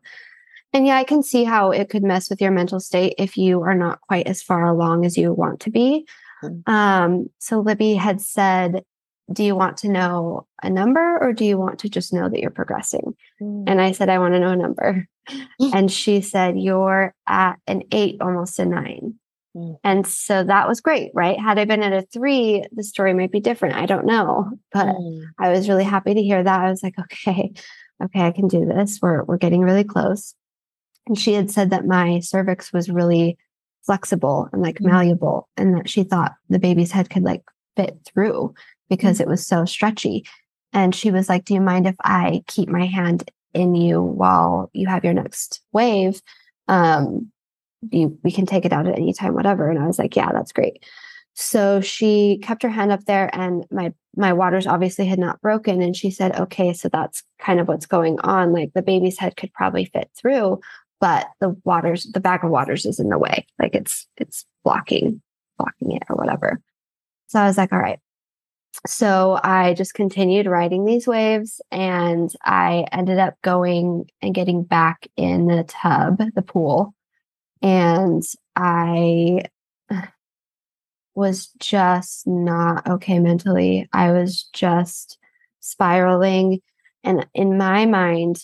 And yeah, I can see how it could mess with your mental state if you are not quite as far along as you want to be. Mhm. Um, so Libby had said, Do you want to know a number or do you want to just know that you're progressing? And I said, I want to know a number. *laughs* and she said, You're at an eight, almost a nine. Mm. And so that was great, right? Had I been at a three, the story might be different. I don't know. But Mm. I was really happy to hear that. I was like, okay, okay, I can do this. We're we're getting really close. And she had said that my cervix was really flexible and like Mhm. malleable, and that she thought the baby's head could like fit through because it was so stretchy. And she was like, Do you mind if I keep my hand in you while you have your next wave? Um, you we can take it out at any time, whatever. And I was like, Yeah, that's great. So she kept her hand up there and my my waters obviously had not broken and she said, "Okay, so that's kind of what's going on. Like the baby's head could probably fit through, but the waters the bag of waters is in the way. Like it's it's blocking blocking it or whatever." So I was like, "All right." So I just continued riding these waves and I ended up going and getting back in the tub, the pool. And I was just not okay mentally. I was just spiraling. And in my mind,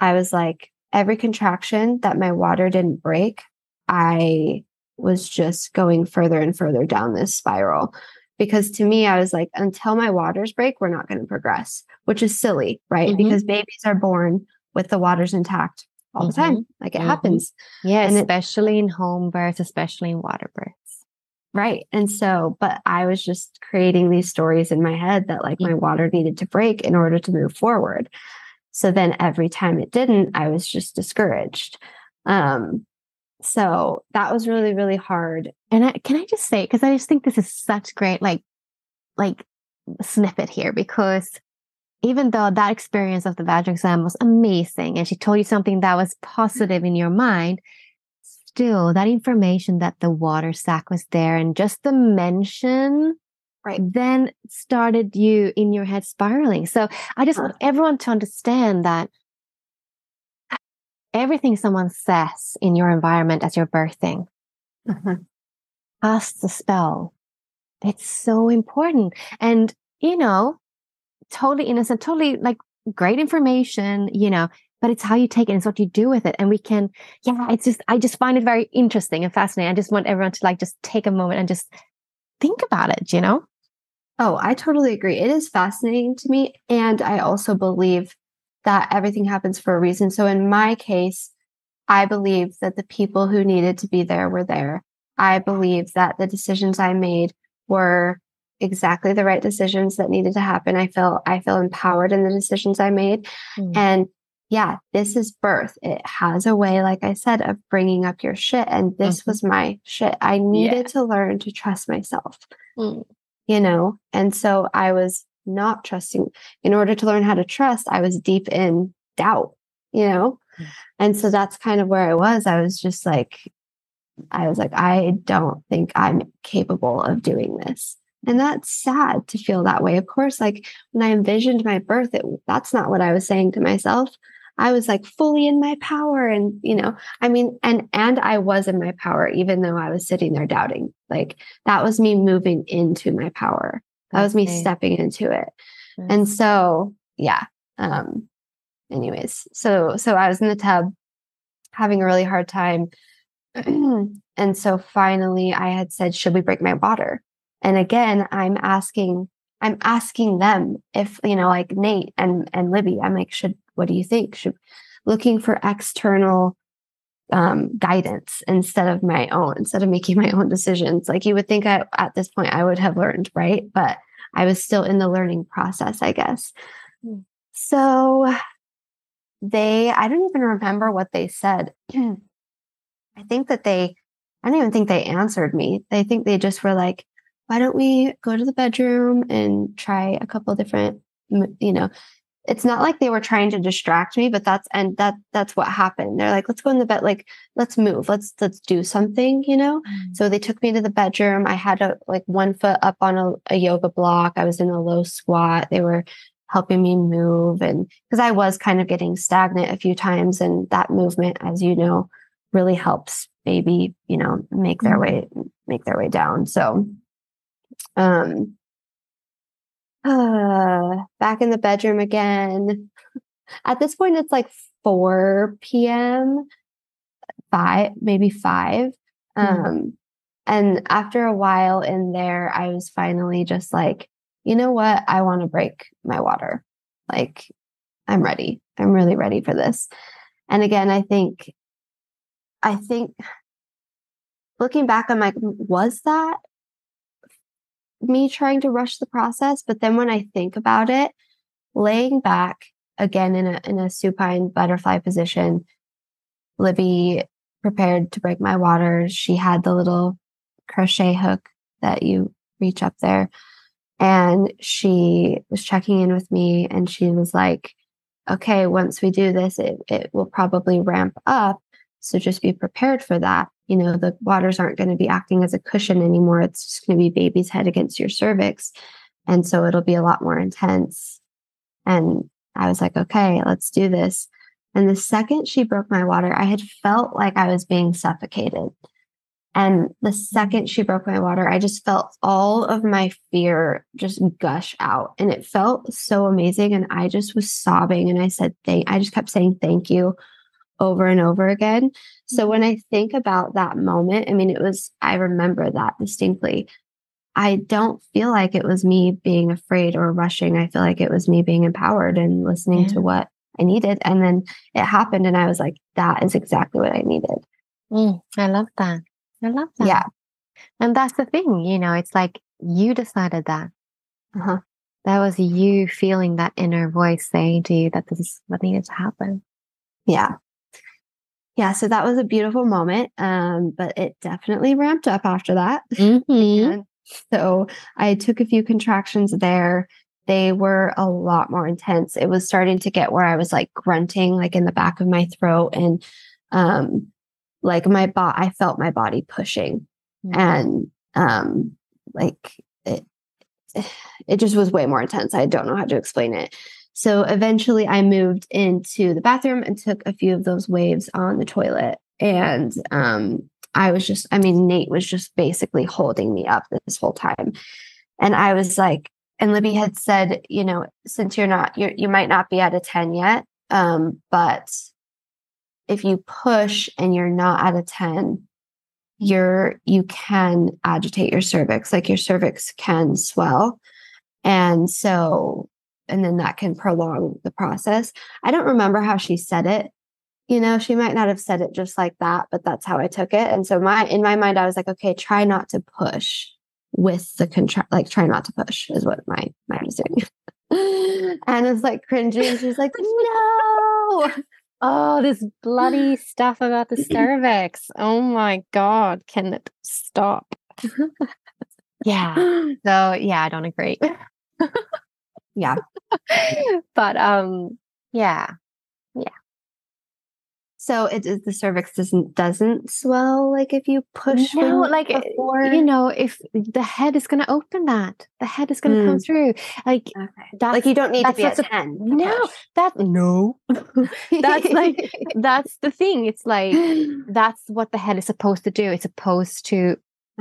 I was like, every contraction that my water didn't break, I was just going further and further down this spiral. Because to me, I was like, until my waters break, we're not going to progress, which is silly, right? Mhm. Because babies are born with the waters intact all the time. Like it Mhm. happens. Yeah, And it- especially in home births, especially in water births. Right. And so, but I was just creating these stories in my head that like my water needed to break in order to move forward. So then every time it didn't, I was just discouraged. Um, so that was really, really hard. And I, can I just say, because I just think this is such great, like, like snippet here, because even though that experience of the vaginal exam was amazing, and she told you something that was positive in your mind, still that information that the water sac was there, and just the mention, Right. then started you in your head spiraling. So I just want everyone to understand that everything someone says in your environment as you're birthing Mhm. casts a spell. It's so important. And, you know, totally innocent, totally like great information, you know, but it's how you take it, it's what you do with it. And we can, yeah, it's just, I just find it very interesting and fascinating. I just want everyone to like just take a moment and just think about it, you know? Oh, I totally agree. It is fascinating to me. And I also believe that everything happens for a reason. So in my case, I believe that the people who needed to be there were there. I believe that the decisions I made were exactly the right decisions that needed to happen. I feel I feel empowered in the decisions I made. Mm. And yeah, this is birth. It has a way, like I said, of bringing up your shit. And this Mhm. was my shit. I needed Yeah. to learn to trust myself Mm. You know? And so i was not trusting in order to learn how to trust i was deep in doubt you know? Mm. and so that's kind of where i was. I was just like i was like i don't think i'm capable of doing this. And that's sad to feel that way. Of course like when i envisioned my birth it, that's not what i was saying to myself i was like fully in my power and you know i mean and and i was in my power even though i was sitting there doubting. Like that was me moving into my power. That was me Okay. stepping into it. Nice. and so yeah um anyways so so i was in the tub having a really hard time. *clears throat* And so finally i had said should we break my water? And again i'm asking i'm asking them if you know like nate and and libby i'm like should what do you think should looking for external um, guidance instead of my own, instead of making *laughs* my own decisions. Like you would think I, at this point I would have learned, right? But I was still in the learning process, I guess. Hmm. So they, I don't even remember what they said. *clears throat* I think that they, I don't even think they answered me. They think they just were like, why don't we go to the bedroom and try a couple different, you know, it's not like they were trying to distract me, but that's and that that's what happened. They're like, let's go in the bed, like let's move, let's let's do something, you know. So they took me to the bedroom. I had a like one foot up on a, a yoga block. I was in a low squat. They were helping me move, and because I was kind of getting stagnant a few times, and that movement, as you know, really helps baby, you know, make their way make their way down. So, um, uh, *sighs* back in the bedroom again. At this point, it's like 4 p.m., five, maybe five. Mhm. Um, and after a while in there, I was finally just like, you know what? I want to break my water. Like, I'm ready. I'm really ready for this. And again, I think, I think looking back, I'm like, was that me trying to rush the process? But then when I think about it, laying back again in a in a supine butterfly position, Libby prepared to break my water. She had the little crochet hook that you reach up there. And she was checking in with me and she was like, okay, once we do this, it, it will probably ramp up. So just be prepared for that. You know, the waters aren't going to be acting as a cushion anymore. It's just going to be baby's head against your cervix. And so it'll be a lot more intense. And I was like, okay, let's do this. And the second she broke my water, I had felt like I was being suffocated. And the second she broke my water, I just felt all of my fear just gush out. And it felt so amazing. And I just was sobbing. And I said, thank, I just kept saying thank you over and over again. So when I think about that moment, I mean, it was, I remember that distinctly. I don't feel like it was me being afraid or rushing. I feel like it was me being empowered and listening Yeah. to what I needed. And then it happened. And I was like, that is exactly what I needed. Mm, I love that. I love that. Yeah. And that's the thing, you know, it's like you decided that. Uh-huh. That was you feeling that inner voice saying to you that this is what needed to happen. Yeah. Yeah. So that was a beautiful moment. Um, but it definitely ramped up after that. Mm-hmm. So I took a few contractions there. They were a lot more intense. It was starting to get where I was like grunting, like in the back of my throat, and um, like my body, I felt my body pushing, and um, like it, *sighs* it just was way more intense. I don't know how to explain it. So eventually I moved into the bathroom and took a few of those waves on the toilet. And um, I was just, I mean, Nate was just basically holding me up this whole time. And I was like, and Libby had said, you know, since you're not, you're, you might not be at a 10 yet, um, but if you push and you're not at a 10, you're, you can agitate your cervix, like your cervix can swell. And so, and then that can prolong the process. I don't remember how she said it. You know, she might not have said it just like that, but that's how I took it. And so my in my mind, I was like, okay, try not to push with the contract, like try not to push is what my mind is doing. *laughs* and it's like cringing. She's like, no. Oh, this bloody stuff about the cervix. Oh my God. Can it stop? *laughs* yeah. So yeah, I don't agree. *laughs* Yeah. *laughs* but um yeah. Yeah. So it is the cervix doesn't doesn't swell like if you push. No, like before? you know, if the head is gonna open that, the head is gonna come Mm. through. Like Okay. that's like you don't need to be at a- ten. to no, that no. *laughs* that's like *laughs* that's the thing. It's like *gasps* that's what the head is supposed to do. It's supposed to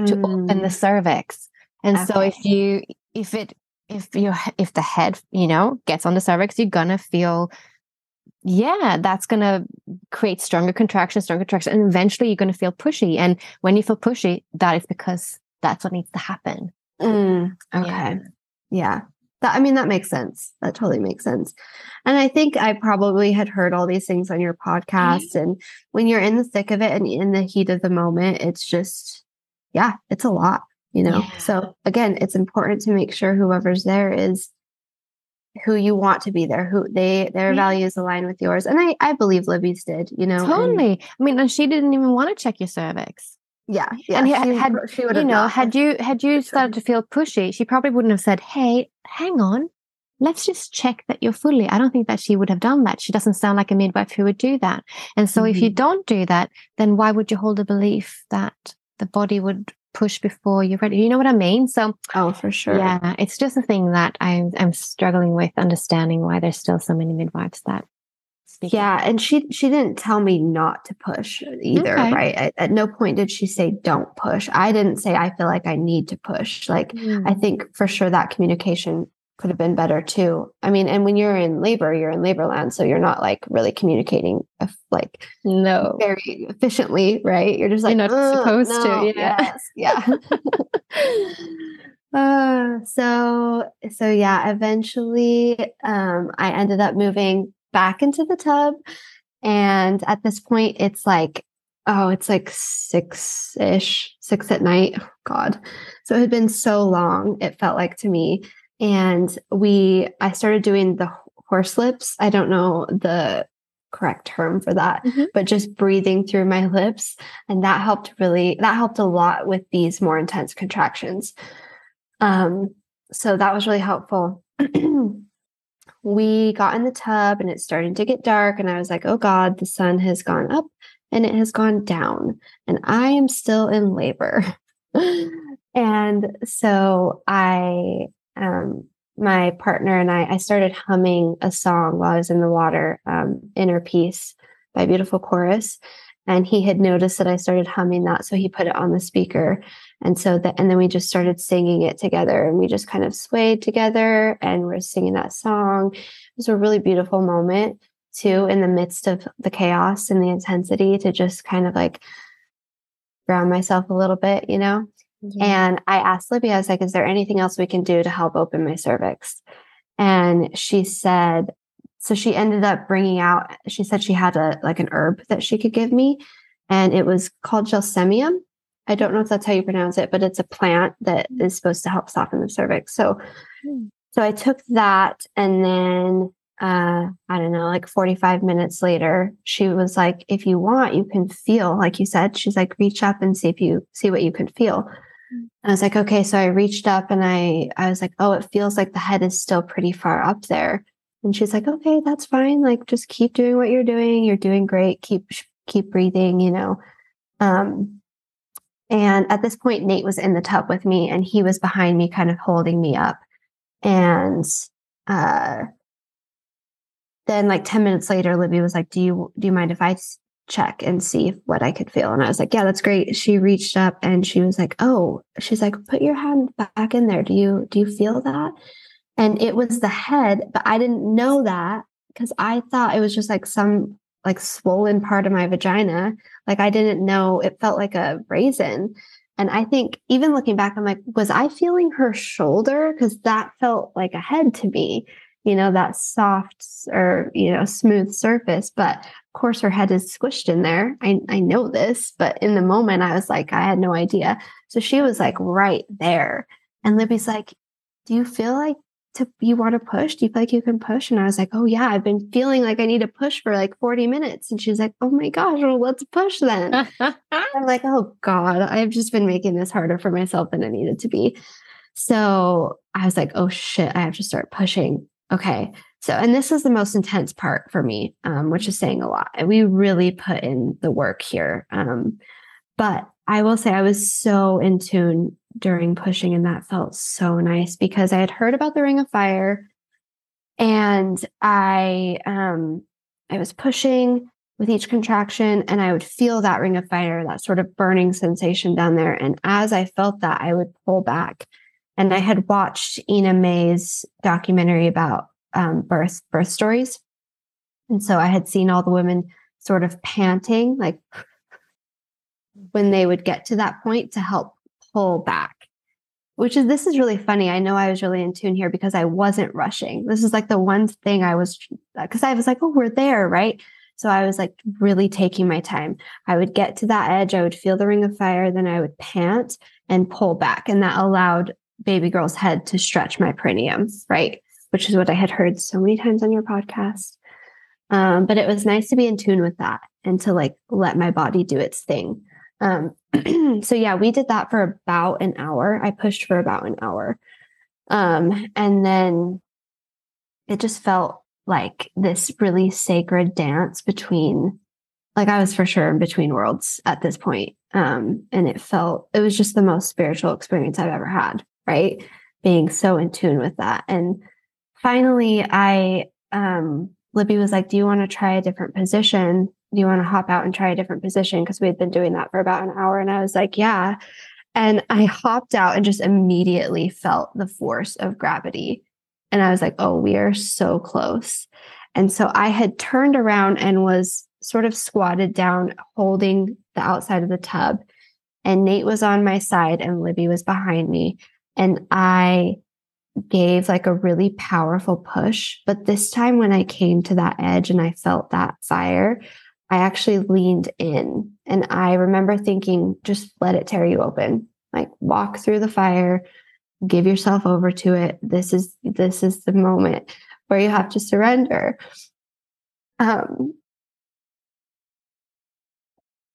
to open the Mm, cervix. And so if you if it if you if the head, you know, gets on the cervix, you're gonna feel yeah, that's gonna create stronger contraction, stronger contraction, and eventually you're gonna feel pushy. And when you feel pushy, that is because that's what needs to happen. mm, Yeah. okay. Yeah. That, I mean, that makes sense. That totally makes sense. And I think I probably had heard all these things on your podcast. And when you're in the thick of it and in the heat of the moment, it's just, yeah, it's a lot, you know? Yeah. So again, it's important to make sure whoever's there is who you want to be there, who they, their Yeah. values align with yours. And I, I believe Libby's did, you know? and- Totally. I mean, and she didn't even want to check your cervix. yeah. Yeah. And she, had- had- she would you know, had you had you for sure. started to feel pushy, she probably wouldn't have said, "Hey, hang on, let's just check that you're fully." I don't think that she would have done that. She doesn't sound like a midwife who would do that. And so, if you Mhm. don't do that, then why would you hold the belief that the body would push before you're ready? You know what I mean? So, Oh, for sure. yeah, it's just a thing that I'm I'm struggling with understanding why there's still so many midwives that speak. Yeah, and she she didn't tell me not to push either, Okay. right? At, at no point did she say don't push. I didn't say I feel like I need to push. Like Mm. I think for sure that communication could have been better too. I mean, and when you're in labor, you're in labor land, so you're not like really communicating uh, like no. very efficiently, right? You're just like You're not "Uh, supposed to, yeah." yes, yeah. *laughs* *laughs* uh, so so yeah, eventually um I ended up moving back into the tub. And at this point, it's like, oh, it's like six ish, six at night. Oh, God. So it had been so long, it felt like to me. And we, I started doing the horse lips. I don't know the correct term for that, Mhm. but just breathing through my lips. And that helped really, that helped a lot with these more intense contractions. Um, so that was really helpful. *clears throat* we got in the tub and it's starting to get dark. And I was like, oh God, the sun has gone up and it has gone down. And I am still in labor. *laughs* and so I, um, my partner and I, I started humming a song while I was in the water, um, Inner Peace by Beautiful Chorus. And he had noticed that I started humming that. So he put it on the speaker. And so that, and then we just started singing it together and we just kind of swayed together and we're singing that song. It was a really beautiful moment too, in the midst of the chaos and the intensity to just kind of like ground myself a little bit, you know? And I asked Libby, I was like, is there anything else we can do to help open my cervix? And she said, so she ended up bringing out, she said she had a, like an herb that she could give me. And it was called gelsemium. I don't know if that's how you pronounce it, but it's a plant that is supposed to help soften the cervix. So, Hmm. so I took that and then, uh, I don't know, like 45 minutes later, she was like, if you want, you can feel, like you said, she's like, reach up and see if you see what you can feel. I was like, okay. So I reached up and I, I was like, oh, it feels like the head is still pretty far up there. And she's like, okay, that's fine. Like, just keep doing what you're doing. You're doing great. Keep, keep breathing, you know. Um, and at this point, Nate was in the tub with me and he was behind me, kind of holding me up. And, uh, then like 10 minutes later, Libby was like, do you, do you mind if I check and see if, what I could feel? And I was like, yeah, that's great. She reached up and she was like, oh, she's like, put your hand back in there. Do you, do you feel that? And it was the head, but I didn't know that because I thought it was just like some like swollen part of my vagina. Like I didn't know it felt like a raisin. And I think even looking back, I'm like, was I feeling her shoulder? Because that felt like a head to me, you know, that soft or, you know, smooth surface. But course, her head is squished in there. I, I know this, but in the moment, I was like, I had no idea. So she was like right there. And Libby's like, Do you feel like to you want to push? Do you feel like you can push? And I was like, Oh yeah, I've been feeling like I need to push for like 40 minutes. And she's like, Oh my gosh, well, let's push then. *laughs* I'm like, oh God, I've just been making this harder for myself than it needed to be. So I was like, oh shit, I have to start pushing. Okay. So, and this is the most intense part for me, um, which is saying a lot. And we really put in the work here. Um, but I will say I was so in tune during pushing, and that felt so nice because I had heard about the Ring of Fire and I um I was pushing with each contraction and I would feel that ring of fire, that sort of burning sensation down there. And as I felt that, I would pull back. And I had watched Ina May's documentary about um, birth birth stories, and so I had seen all the women sort of panting, like when they would get to that point to help pull back. Which is this is really funny. I know I was really in tune here because I wasn't rushing. This is like the one thing I was because I was like, oh, we're there, right? So I was like really taking my time. I would get to that edge, I would feel the ring of fire, then I would pant and pull back. And that allowed baby girl's head to stretch my perineum, right? Which is what I had heard so many times on your podcast. Um, but it was nice to be in tune with that and to like let my body do its thing. Um, *clears throat* so yeah, we did that for about an hour. I pushed for about an hour. Um, and then it just felt like this really sacred dance between like I was for sure in between worlds at this point. Um, and it felt it was just the most spiritual experience I've ever had, right? Being so in tune with that. And finally I um Libby was like, Do you want to try a different position? Do you want to hop out and try a different position? Because we had been doing that for about an hour. And I was like, Yeah. And I hopped out and just immediately felt the force of gravity and I was like, oh, we are so close. And so I had turned around and was sort of squatted down, holding the outside of the tub. And Nate was on my side and Libby was behind me. And I gave like a really powerful push. But this time, when I came to that edge and I felt that fire, I actually leaned in. And I remember thinking, just let it tear you open, like walk through the fire, give yourself over to it. This is this is the moment where you have to surrender. Um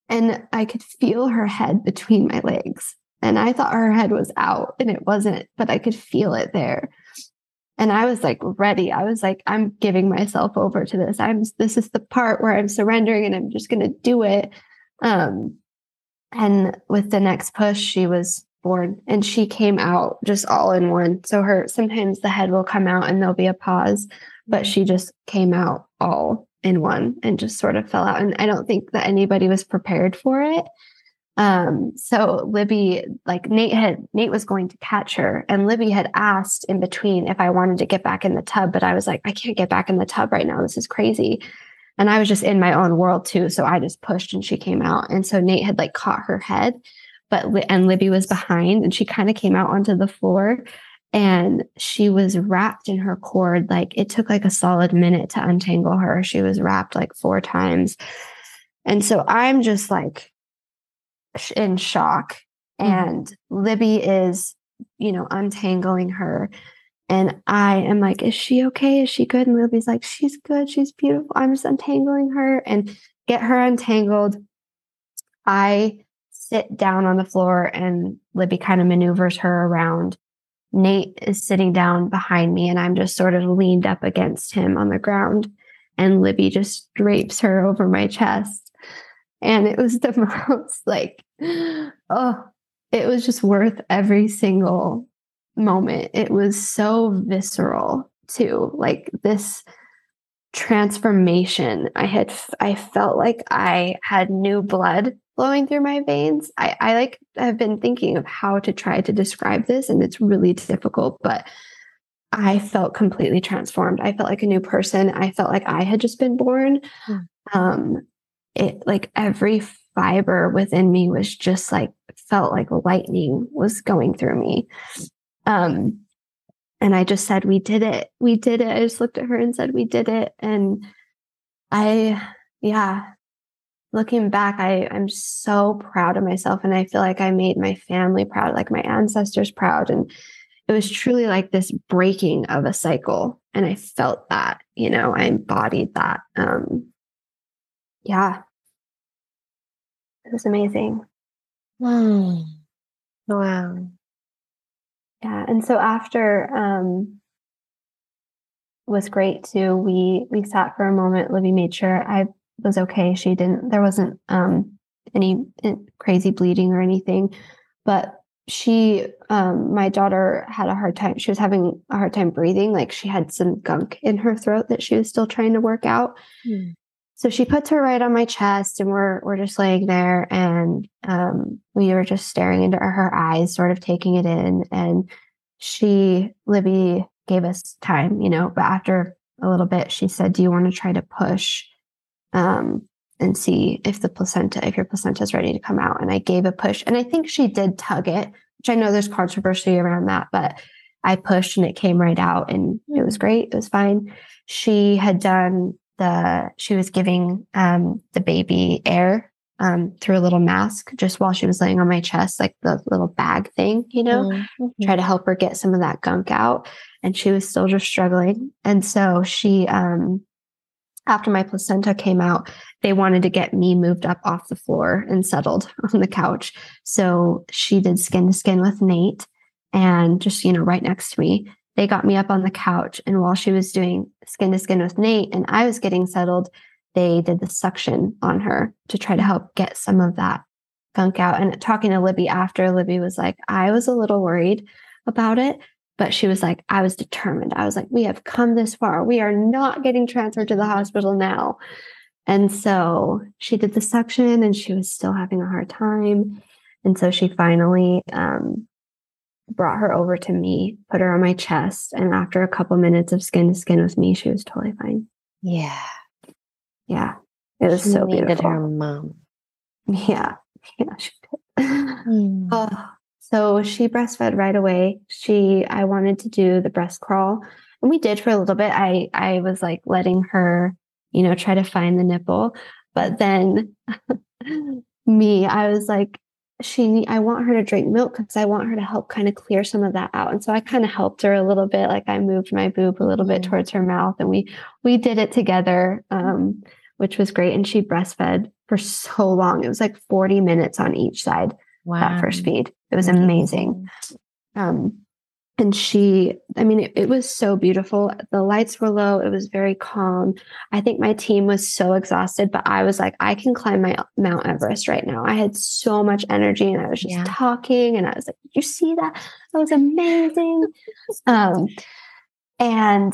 and i could feel her head between my legs and i thought her head was out and it wasn't but i could feel it there and i was like ready i was like i'm giving myself over to this i'm this is the part where i'm surrendering and i'm just to do it um and with the next push she was born and she came out just all in one. So her sometimes the head will come out and there'll be a pause, but she just came out all in one and just sort of fell out. And I don't think that anybody was prepared for it. Um, so Libby, like Nate had, Nate was going to catch her, and Libby had asked in between if I wanted to get back in the tub, but I was like, I can't get back in the tub right now. This is crazy. And I was just in my own world too. So I just pushed and she came out. And so Nate had like caught her head but and Libby was behind and she kind of came out onto the floor and she was wrapped in her cord like it took like a solid minute to untangle her she was wrapped like four times and so i'm just like in shock and mm-hmm. libby is you know untangling her and i am like is she okay is she good and libby's like she's good she's beautiful i'm just untangling her and get her untangled i sit down on the floor and Libby kind of maneuvers her around. Nate is sitting down behind me and I'm just sort of leaned up against him on the ground. And Libby just drapes her over my chest. And it was the *laughs* most like, *gasps* oh, it was just worth every single moment. It was so visceral too. Like this transformation. I had I felt like I had new blood flowing through my veins. I, I like have been thinking of how to try to describe this, and it's really difficult, but I felt completely transformed. I felt like a new person. I felt like I had just been born. Mm. Um, it like every fiber within me was just like felt like lightning was going through me. Um, and I just said, "We did it. We did it." I just looked at her and said, "We did it." And I, yeah, looking back, I I'm so proud of myself, and I feel like I made my family proud, like my ancestors proud, and it was truly like this breaking of a cycle and i felt that you know i embodied that um yeah it was amazing Wow. Wow. yeah and so after um was great too we we sat for a moment libby made sure i was okay she didn't there wasn't um any eh, crazy bleeding or anything but she um my daughter had a hard time she was having a hard time breathing like she had some gunk in her throat that she was still trying to work out Hmm. So she puts her right on my chest and we're we're just laying there and um we were just staring into her eyes sort of taking it in and she libby gave us time you know but after a little bit she said do you want to try to push um and see if the placenta, if your placenta is ready to come out. And I gave a push, and I think she did tug it, which I know there's controversy around that, but I pushed and it came right out, and it was great. It was fine. She had done the, she was giving um, the baby air um, through a little mask just while she was laying on my chest, like the little bag thing, you know, Mhm. try to help her get some of that gunk out. And she was still just struggling. And so she, um, after my placenta came out, they wanted to get me moved up off the floor and settled *laughs* on the couch. So she did skin to skin with Nate and just, you know, right next to me. They got me up on the couch. And while she was doing skin to skin with Nate and I was getting settled, they did the suction on her to try to help get some of that gunk out. And talking to Libby after, Libby was like, I was a little worried about it, but she was like, I was determined. I was like, we have come this far. We are not getting transferred to the hospital now. And so she did the suction and she was still having a hard time. And so she finally um, brought her over to me, put her on my chest. And after a couple minutes of skin to skin with me, she was totally fine. Yeah. Yeah. It was She so needed beautiful. her mom. *laughs* Yeah. Yeah. She did. Mm. Oh, so she breastfed right away. She, I wanted to do the breast crawl, and we did for a little bit. I, I was like letting her, you know, try to find the nipple, but then *laughs* me, I was like, she, I want her to drink milk because I want her to help kind of clear some of that out. And so I kind of helped her a little bit. Like I moved my boob a little bit Mhm. towards her mouth, and we we did it together, um, which was great. And she breastfed for so long. It was like forty minutes on each side Wow. that first feed. It was amazing. Um, and she, I mean, it, it was so beautiful. The lights were low. It was very calm. I think my team was so exhausted, but I was like, I can climb my Mount Everest right now. I had so much energy and I was just Yeah. talking and I was like, Did you see that? That was amazing. um, and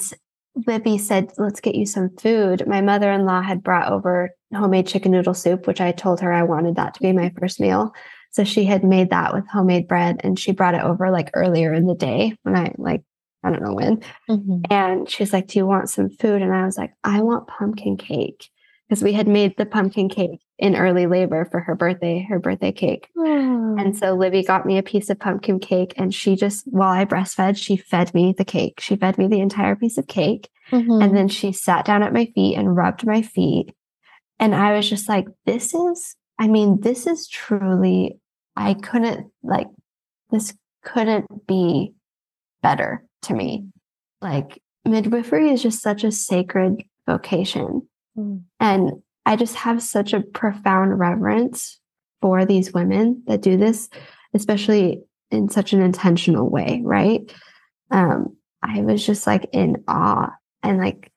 Libby said, Let's get you some food. My mother in law had brought over homemade chicken noodle soup, which I told her I wanted that to be my first meal. So she had made that with homemade bread and she brought it over like earlier in the day when I like, I don't know when. Mhm. And she's like, Do you want some food? And I was like, I want pumpkin cake. Because we had made the pumpkin cake in early labor for her birthday, her birthday cake. And so Libby got me a piece of pumpkin cake and she just, while I breastfed, she fed me the cake. She fed me the entire piece of cake. Mhm. And then she sat down at my feet and rubbed my feet. And I was just like, this is, I mean, this is truly, I couldn't, like, this couldn't be better to me. Like, midwifery is just such a sacred vocation. Mm. And I just have such a profound reverence for these women that do this, especially in such an intentional way, right? Um, I was just like in awe. And like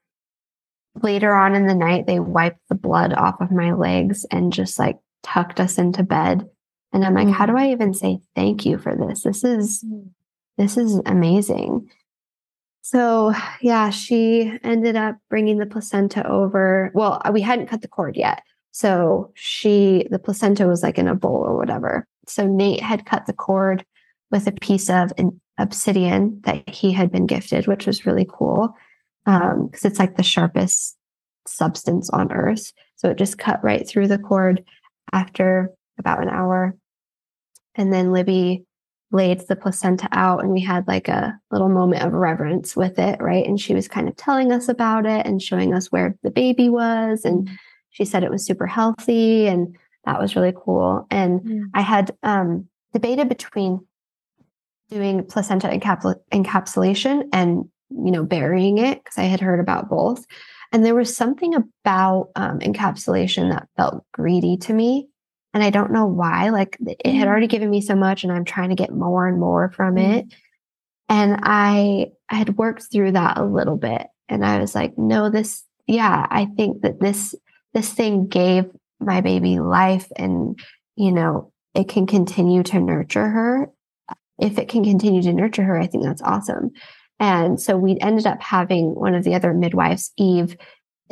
later on in the night, they wiped the blood off of my legs and just like tucked us into bed. And I'm like, how do mm-hmm. I even say thank you for this? This is mm-hmm. this is amazing. So, yeah, she ended up bringing the placenta over. Well, uh, we hadn't cut the cord yet. So, she, the placenta was like in a bowl or whatever. So, Nate had cut the cord with a piece of an obsidian that he had been gifted, which was really cool because um, it's like the sharpest substance on earth. So, it just cut right through the cord after about an hour. And then Libby laid the placenta out and we had like a little moment of reverence with it, right? And she was kind of telling us about it and showing us where the baby was. And mm-hmm. she said it was super healthy and that was really cool. And mm. I had um, debated between doing placenta encapsul- encapsulation and, you know, burying it because I had heard about both. And there was something about um, encapsulation that felt greedy to me and I don't know why. Like it had mm-hmm. already given me so much, and I'm trying to get more and more from mm-hmm. it. And I I had worked through that a little bit, and I was like, no, this, yeah, I think that this this thing gave my baby life, and you know, it can continue to nurture her. If it can continue to nurture her, I think that's awesome. And so we ended up having one of the other midwives, Eve,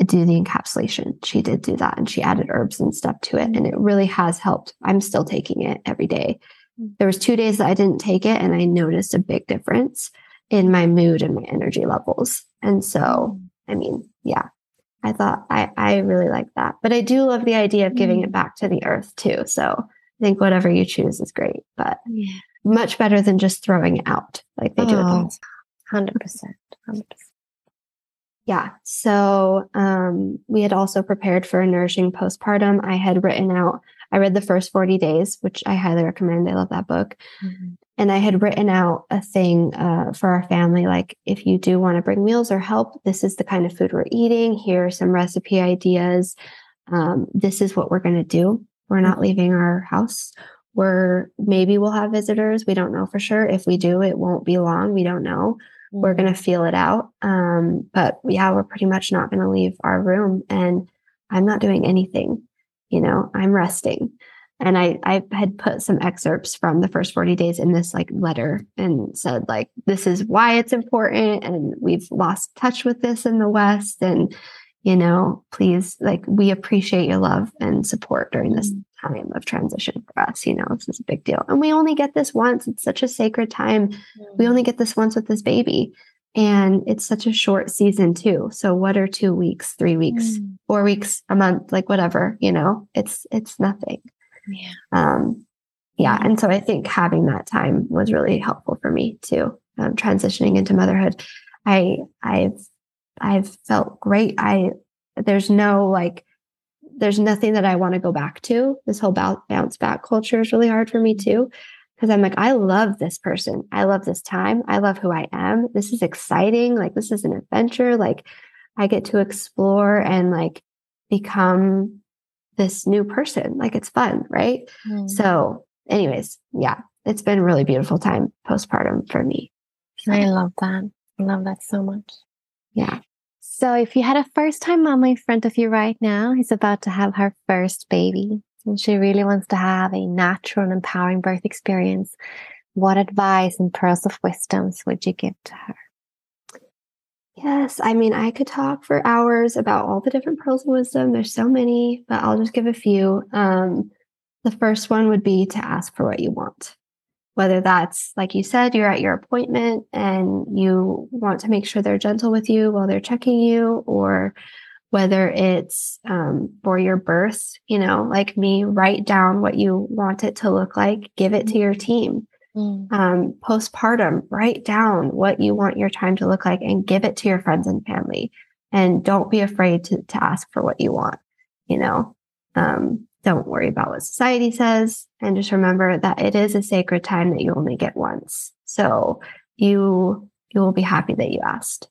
do the encapsulation. She did do that and she added herbs and stuff to it. And it really has helped. I'm still taking it every day. Mm. There was two days that I didn't take it and I noticed a big difference in my mood and my energy levels. And so, mm. I mean, yeah, I thought I, I really like that. But I do love the idea of giving it mm. back to the earth too. So I think whatever you choose is great, but yeah. much better than just throwing it out like they oh, do with 100%. 100% yeah. So um, we had also prepared for a nourishing postpartum. I had written out, I read the first 40 days, which I highly recommend. I love that book. Mm-hmm. And I had written out a thing uh, for our family like, if you do want to bring meals or help, this is the kind of food we're eating. Here are some recipe ideas. Um, this is what we're going to do. We're not mm-hmm. leaving our house. We're maybe we'll have visitors. We don't know for sure. If we do, it won't be long. We don't know we're going to feel it out. Um, but yeah, we're pretty much not going to leave our room. And I'm not doing anything, you know, I'm resting. And I, I had put some excerpts from the first 40 days in this like letter and said, like, this is why it's important. And we've lost touch with this in the West. And, you know, please, like, we appreciate your love and support during this mm time of transition for us. You know, this is a big deal. And we only get this once. It's such a sacred time. Mm-hmm. We only get this once with this baby. And it's such a short season too. So what are two weeks, three weeks, mm-hmm. four weeks, a month, like whatever, you know, it's it's nothing. Yeah. Um, yeah. And so I think having that time was really helpful for me too. Um, transitioning into motherhood. I I've I've felt great. I there's no like there's nothing that I want to go back to. This whole bounce back culture is really hard for me too. Because I'm like, I love this person. I love this time. I love who I am. This is exciting. Like, this is an adventure. Like, I get to explore and like become this new person. Like, it's fun. Right. Mm. So, anyways, yeah, it's been a really beautiful time postpartum for me. I love that. I love that so much. Yeah. So, if you had a first time mama in front of you right now who's about to have her first baby, and she really wants to have a natural and empowering birth experience, what advice and pearls of wisdoms would you give to her? Yes, I mean, I could talk for hours about all the different pearls of wisdom. There's so many, but I'll just give a few. Um, the first one would be to ask for what you want whether that's like you said you're at your appointment and you want to make sure they're gentle with you while they're checking you or whether it's um, for your birth you know like me write down what you want it to look like give it to your team. Mm. um, postpartum write down what you want your time to look like and give it to your friends and family. And don't be afraid to, to ask for what you want you know? Um, don't worry about what society says. And just remember that it is a sacred time that you only get once. So you, you will be happy that you asked.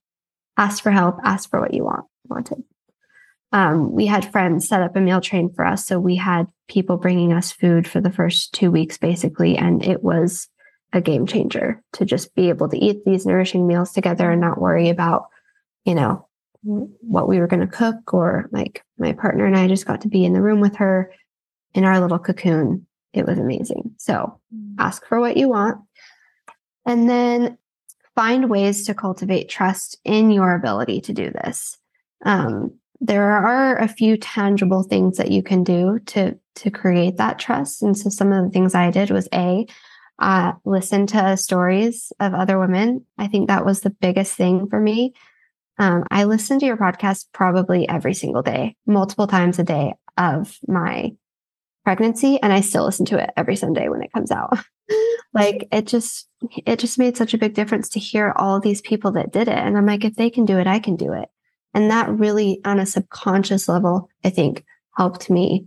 Ask for help, ask for what you want, wanted. Um, we had friends set up a meal train for us. So we had people bringing us food for the first two weeks, basically. And it was a game changer to just be able to eat these nourishing meals together and not worry about, you know, what we were going to cook or like my partner and I just got to be in the room with her in our little cocoon. It was amazing. So mm. ask for what you want. And then find ways to cultivate trust in your ability to do this. Um, there are a few tangible things that you can do to to create that trust. And so some of the things I did was a uh, listen to stories of other women. I think that was the biggest thing for me. Um, I listen to your podcast probably every single day, multiple times a day of my pregnancy, and I still listen to it every Sunday when it comes out. *laughs* like it just it just made such a big difference to hear all these people that did it, and I'm like, if they can do it, I can do it. And that really, on a subconscious level, I think helped me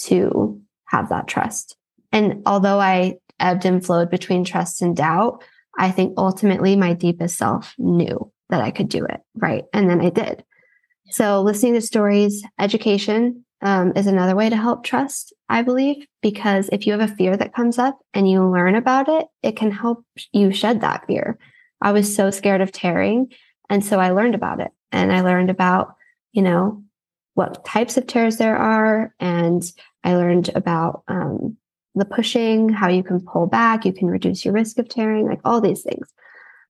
to have that trust. And although I ebbed and flowed between trust and doubt, I think ultimately my deepest self knew that I could do it. Right. And then I did. So listening to stories, education um, is another way to help trust, I believe, because if you have a fear that comes up and you learn about it, it can help you shed that fear. I was so scared of tearing. And so I learned about it and I learned about, you know, what types of tears there are. And I learned about um, the pushing, how you can pull back, you can reduce your risk of tearing, like all these things.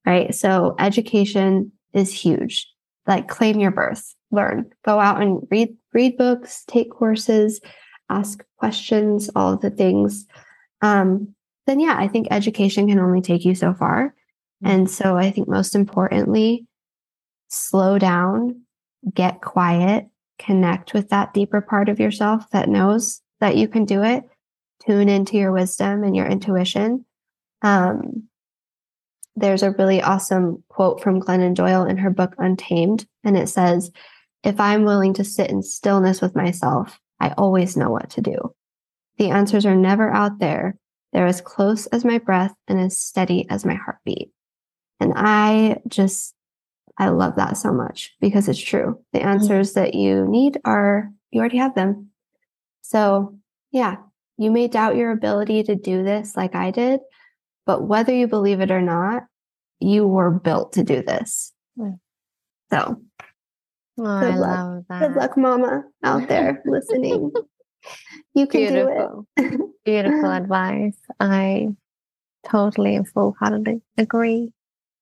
Right. So education is huge. Like claim your birth, learn, go out and read, read books, take courses, ask questions, all of the things. Um, then yeah, I think education can only take you so far. And so I think most importantly, slow down, get quiet, connect with that deeper part of yourself that knows that you can do it, tune into your wisdom and your intuition. Um, there's a really awesome quote from Glennon Doyle in her book Untamed, and it says, If I'm willing to sit in stillness with myself, I always know what to do. The answers are never out there. They're as close as my breath and as steady as my heartbeat. And I just I love that so much because it's true. The mm-hmm. answers that you need are, you already have them. So, yeah, you may doubt your ability to do this like I did, but whether you believe it or not, you were built to do this. So, oh, good I luck. Good luck, mama, out there listening. *laughs* You can Beautiful. do it. Beautiful *laughs* advice. I totally and full heartedly agree.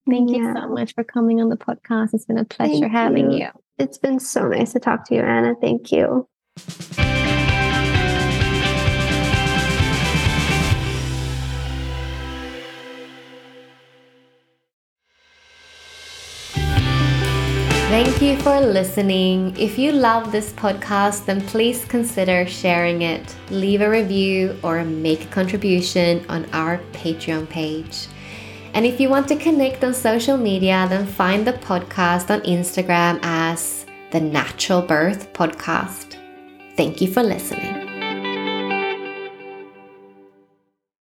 Thank yeah. you so much for coming on the podcast. It's been a pleasure Thank having you. you. It's been so nice to talk to you, Anna. Thank you. Thank you for listening. If you love this podcast, then please consider sharing it, leave a review, or make a contribution on our Patreon page. And if you want to connect on social media, then find the podcast on Instagram as the Natural Birth Podcast. Thank you for listening.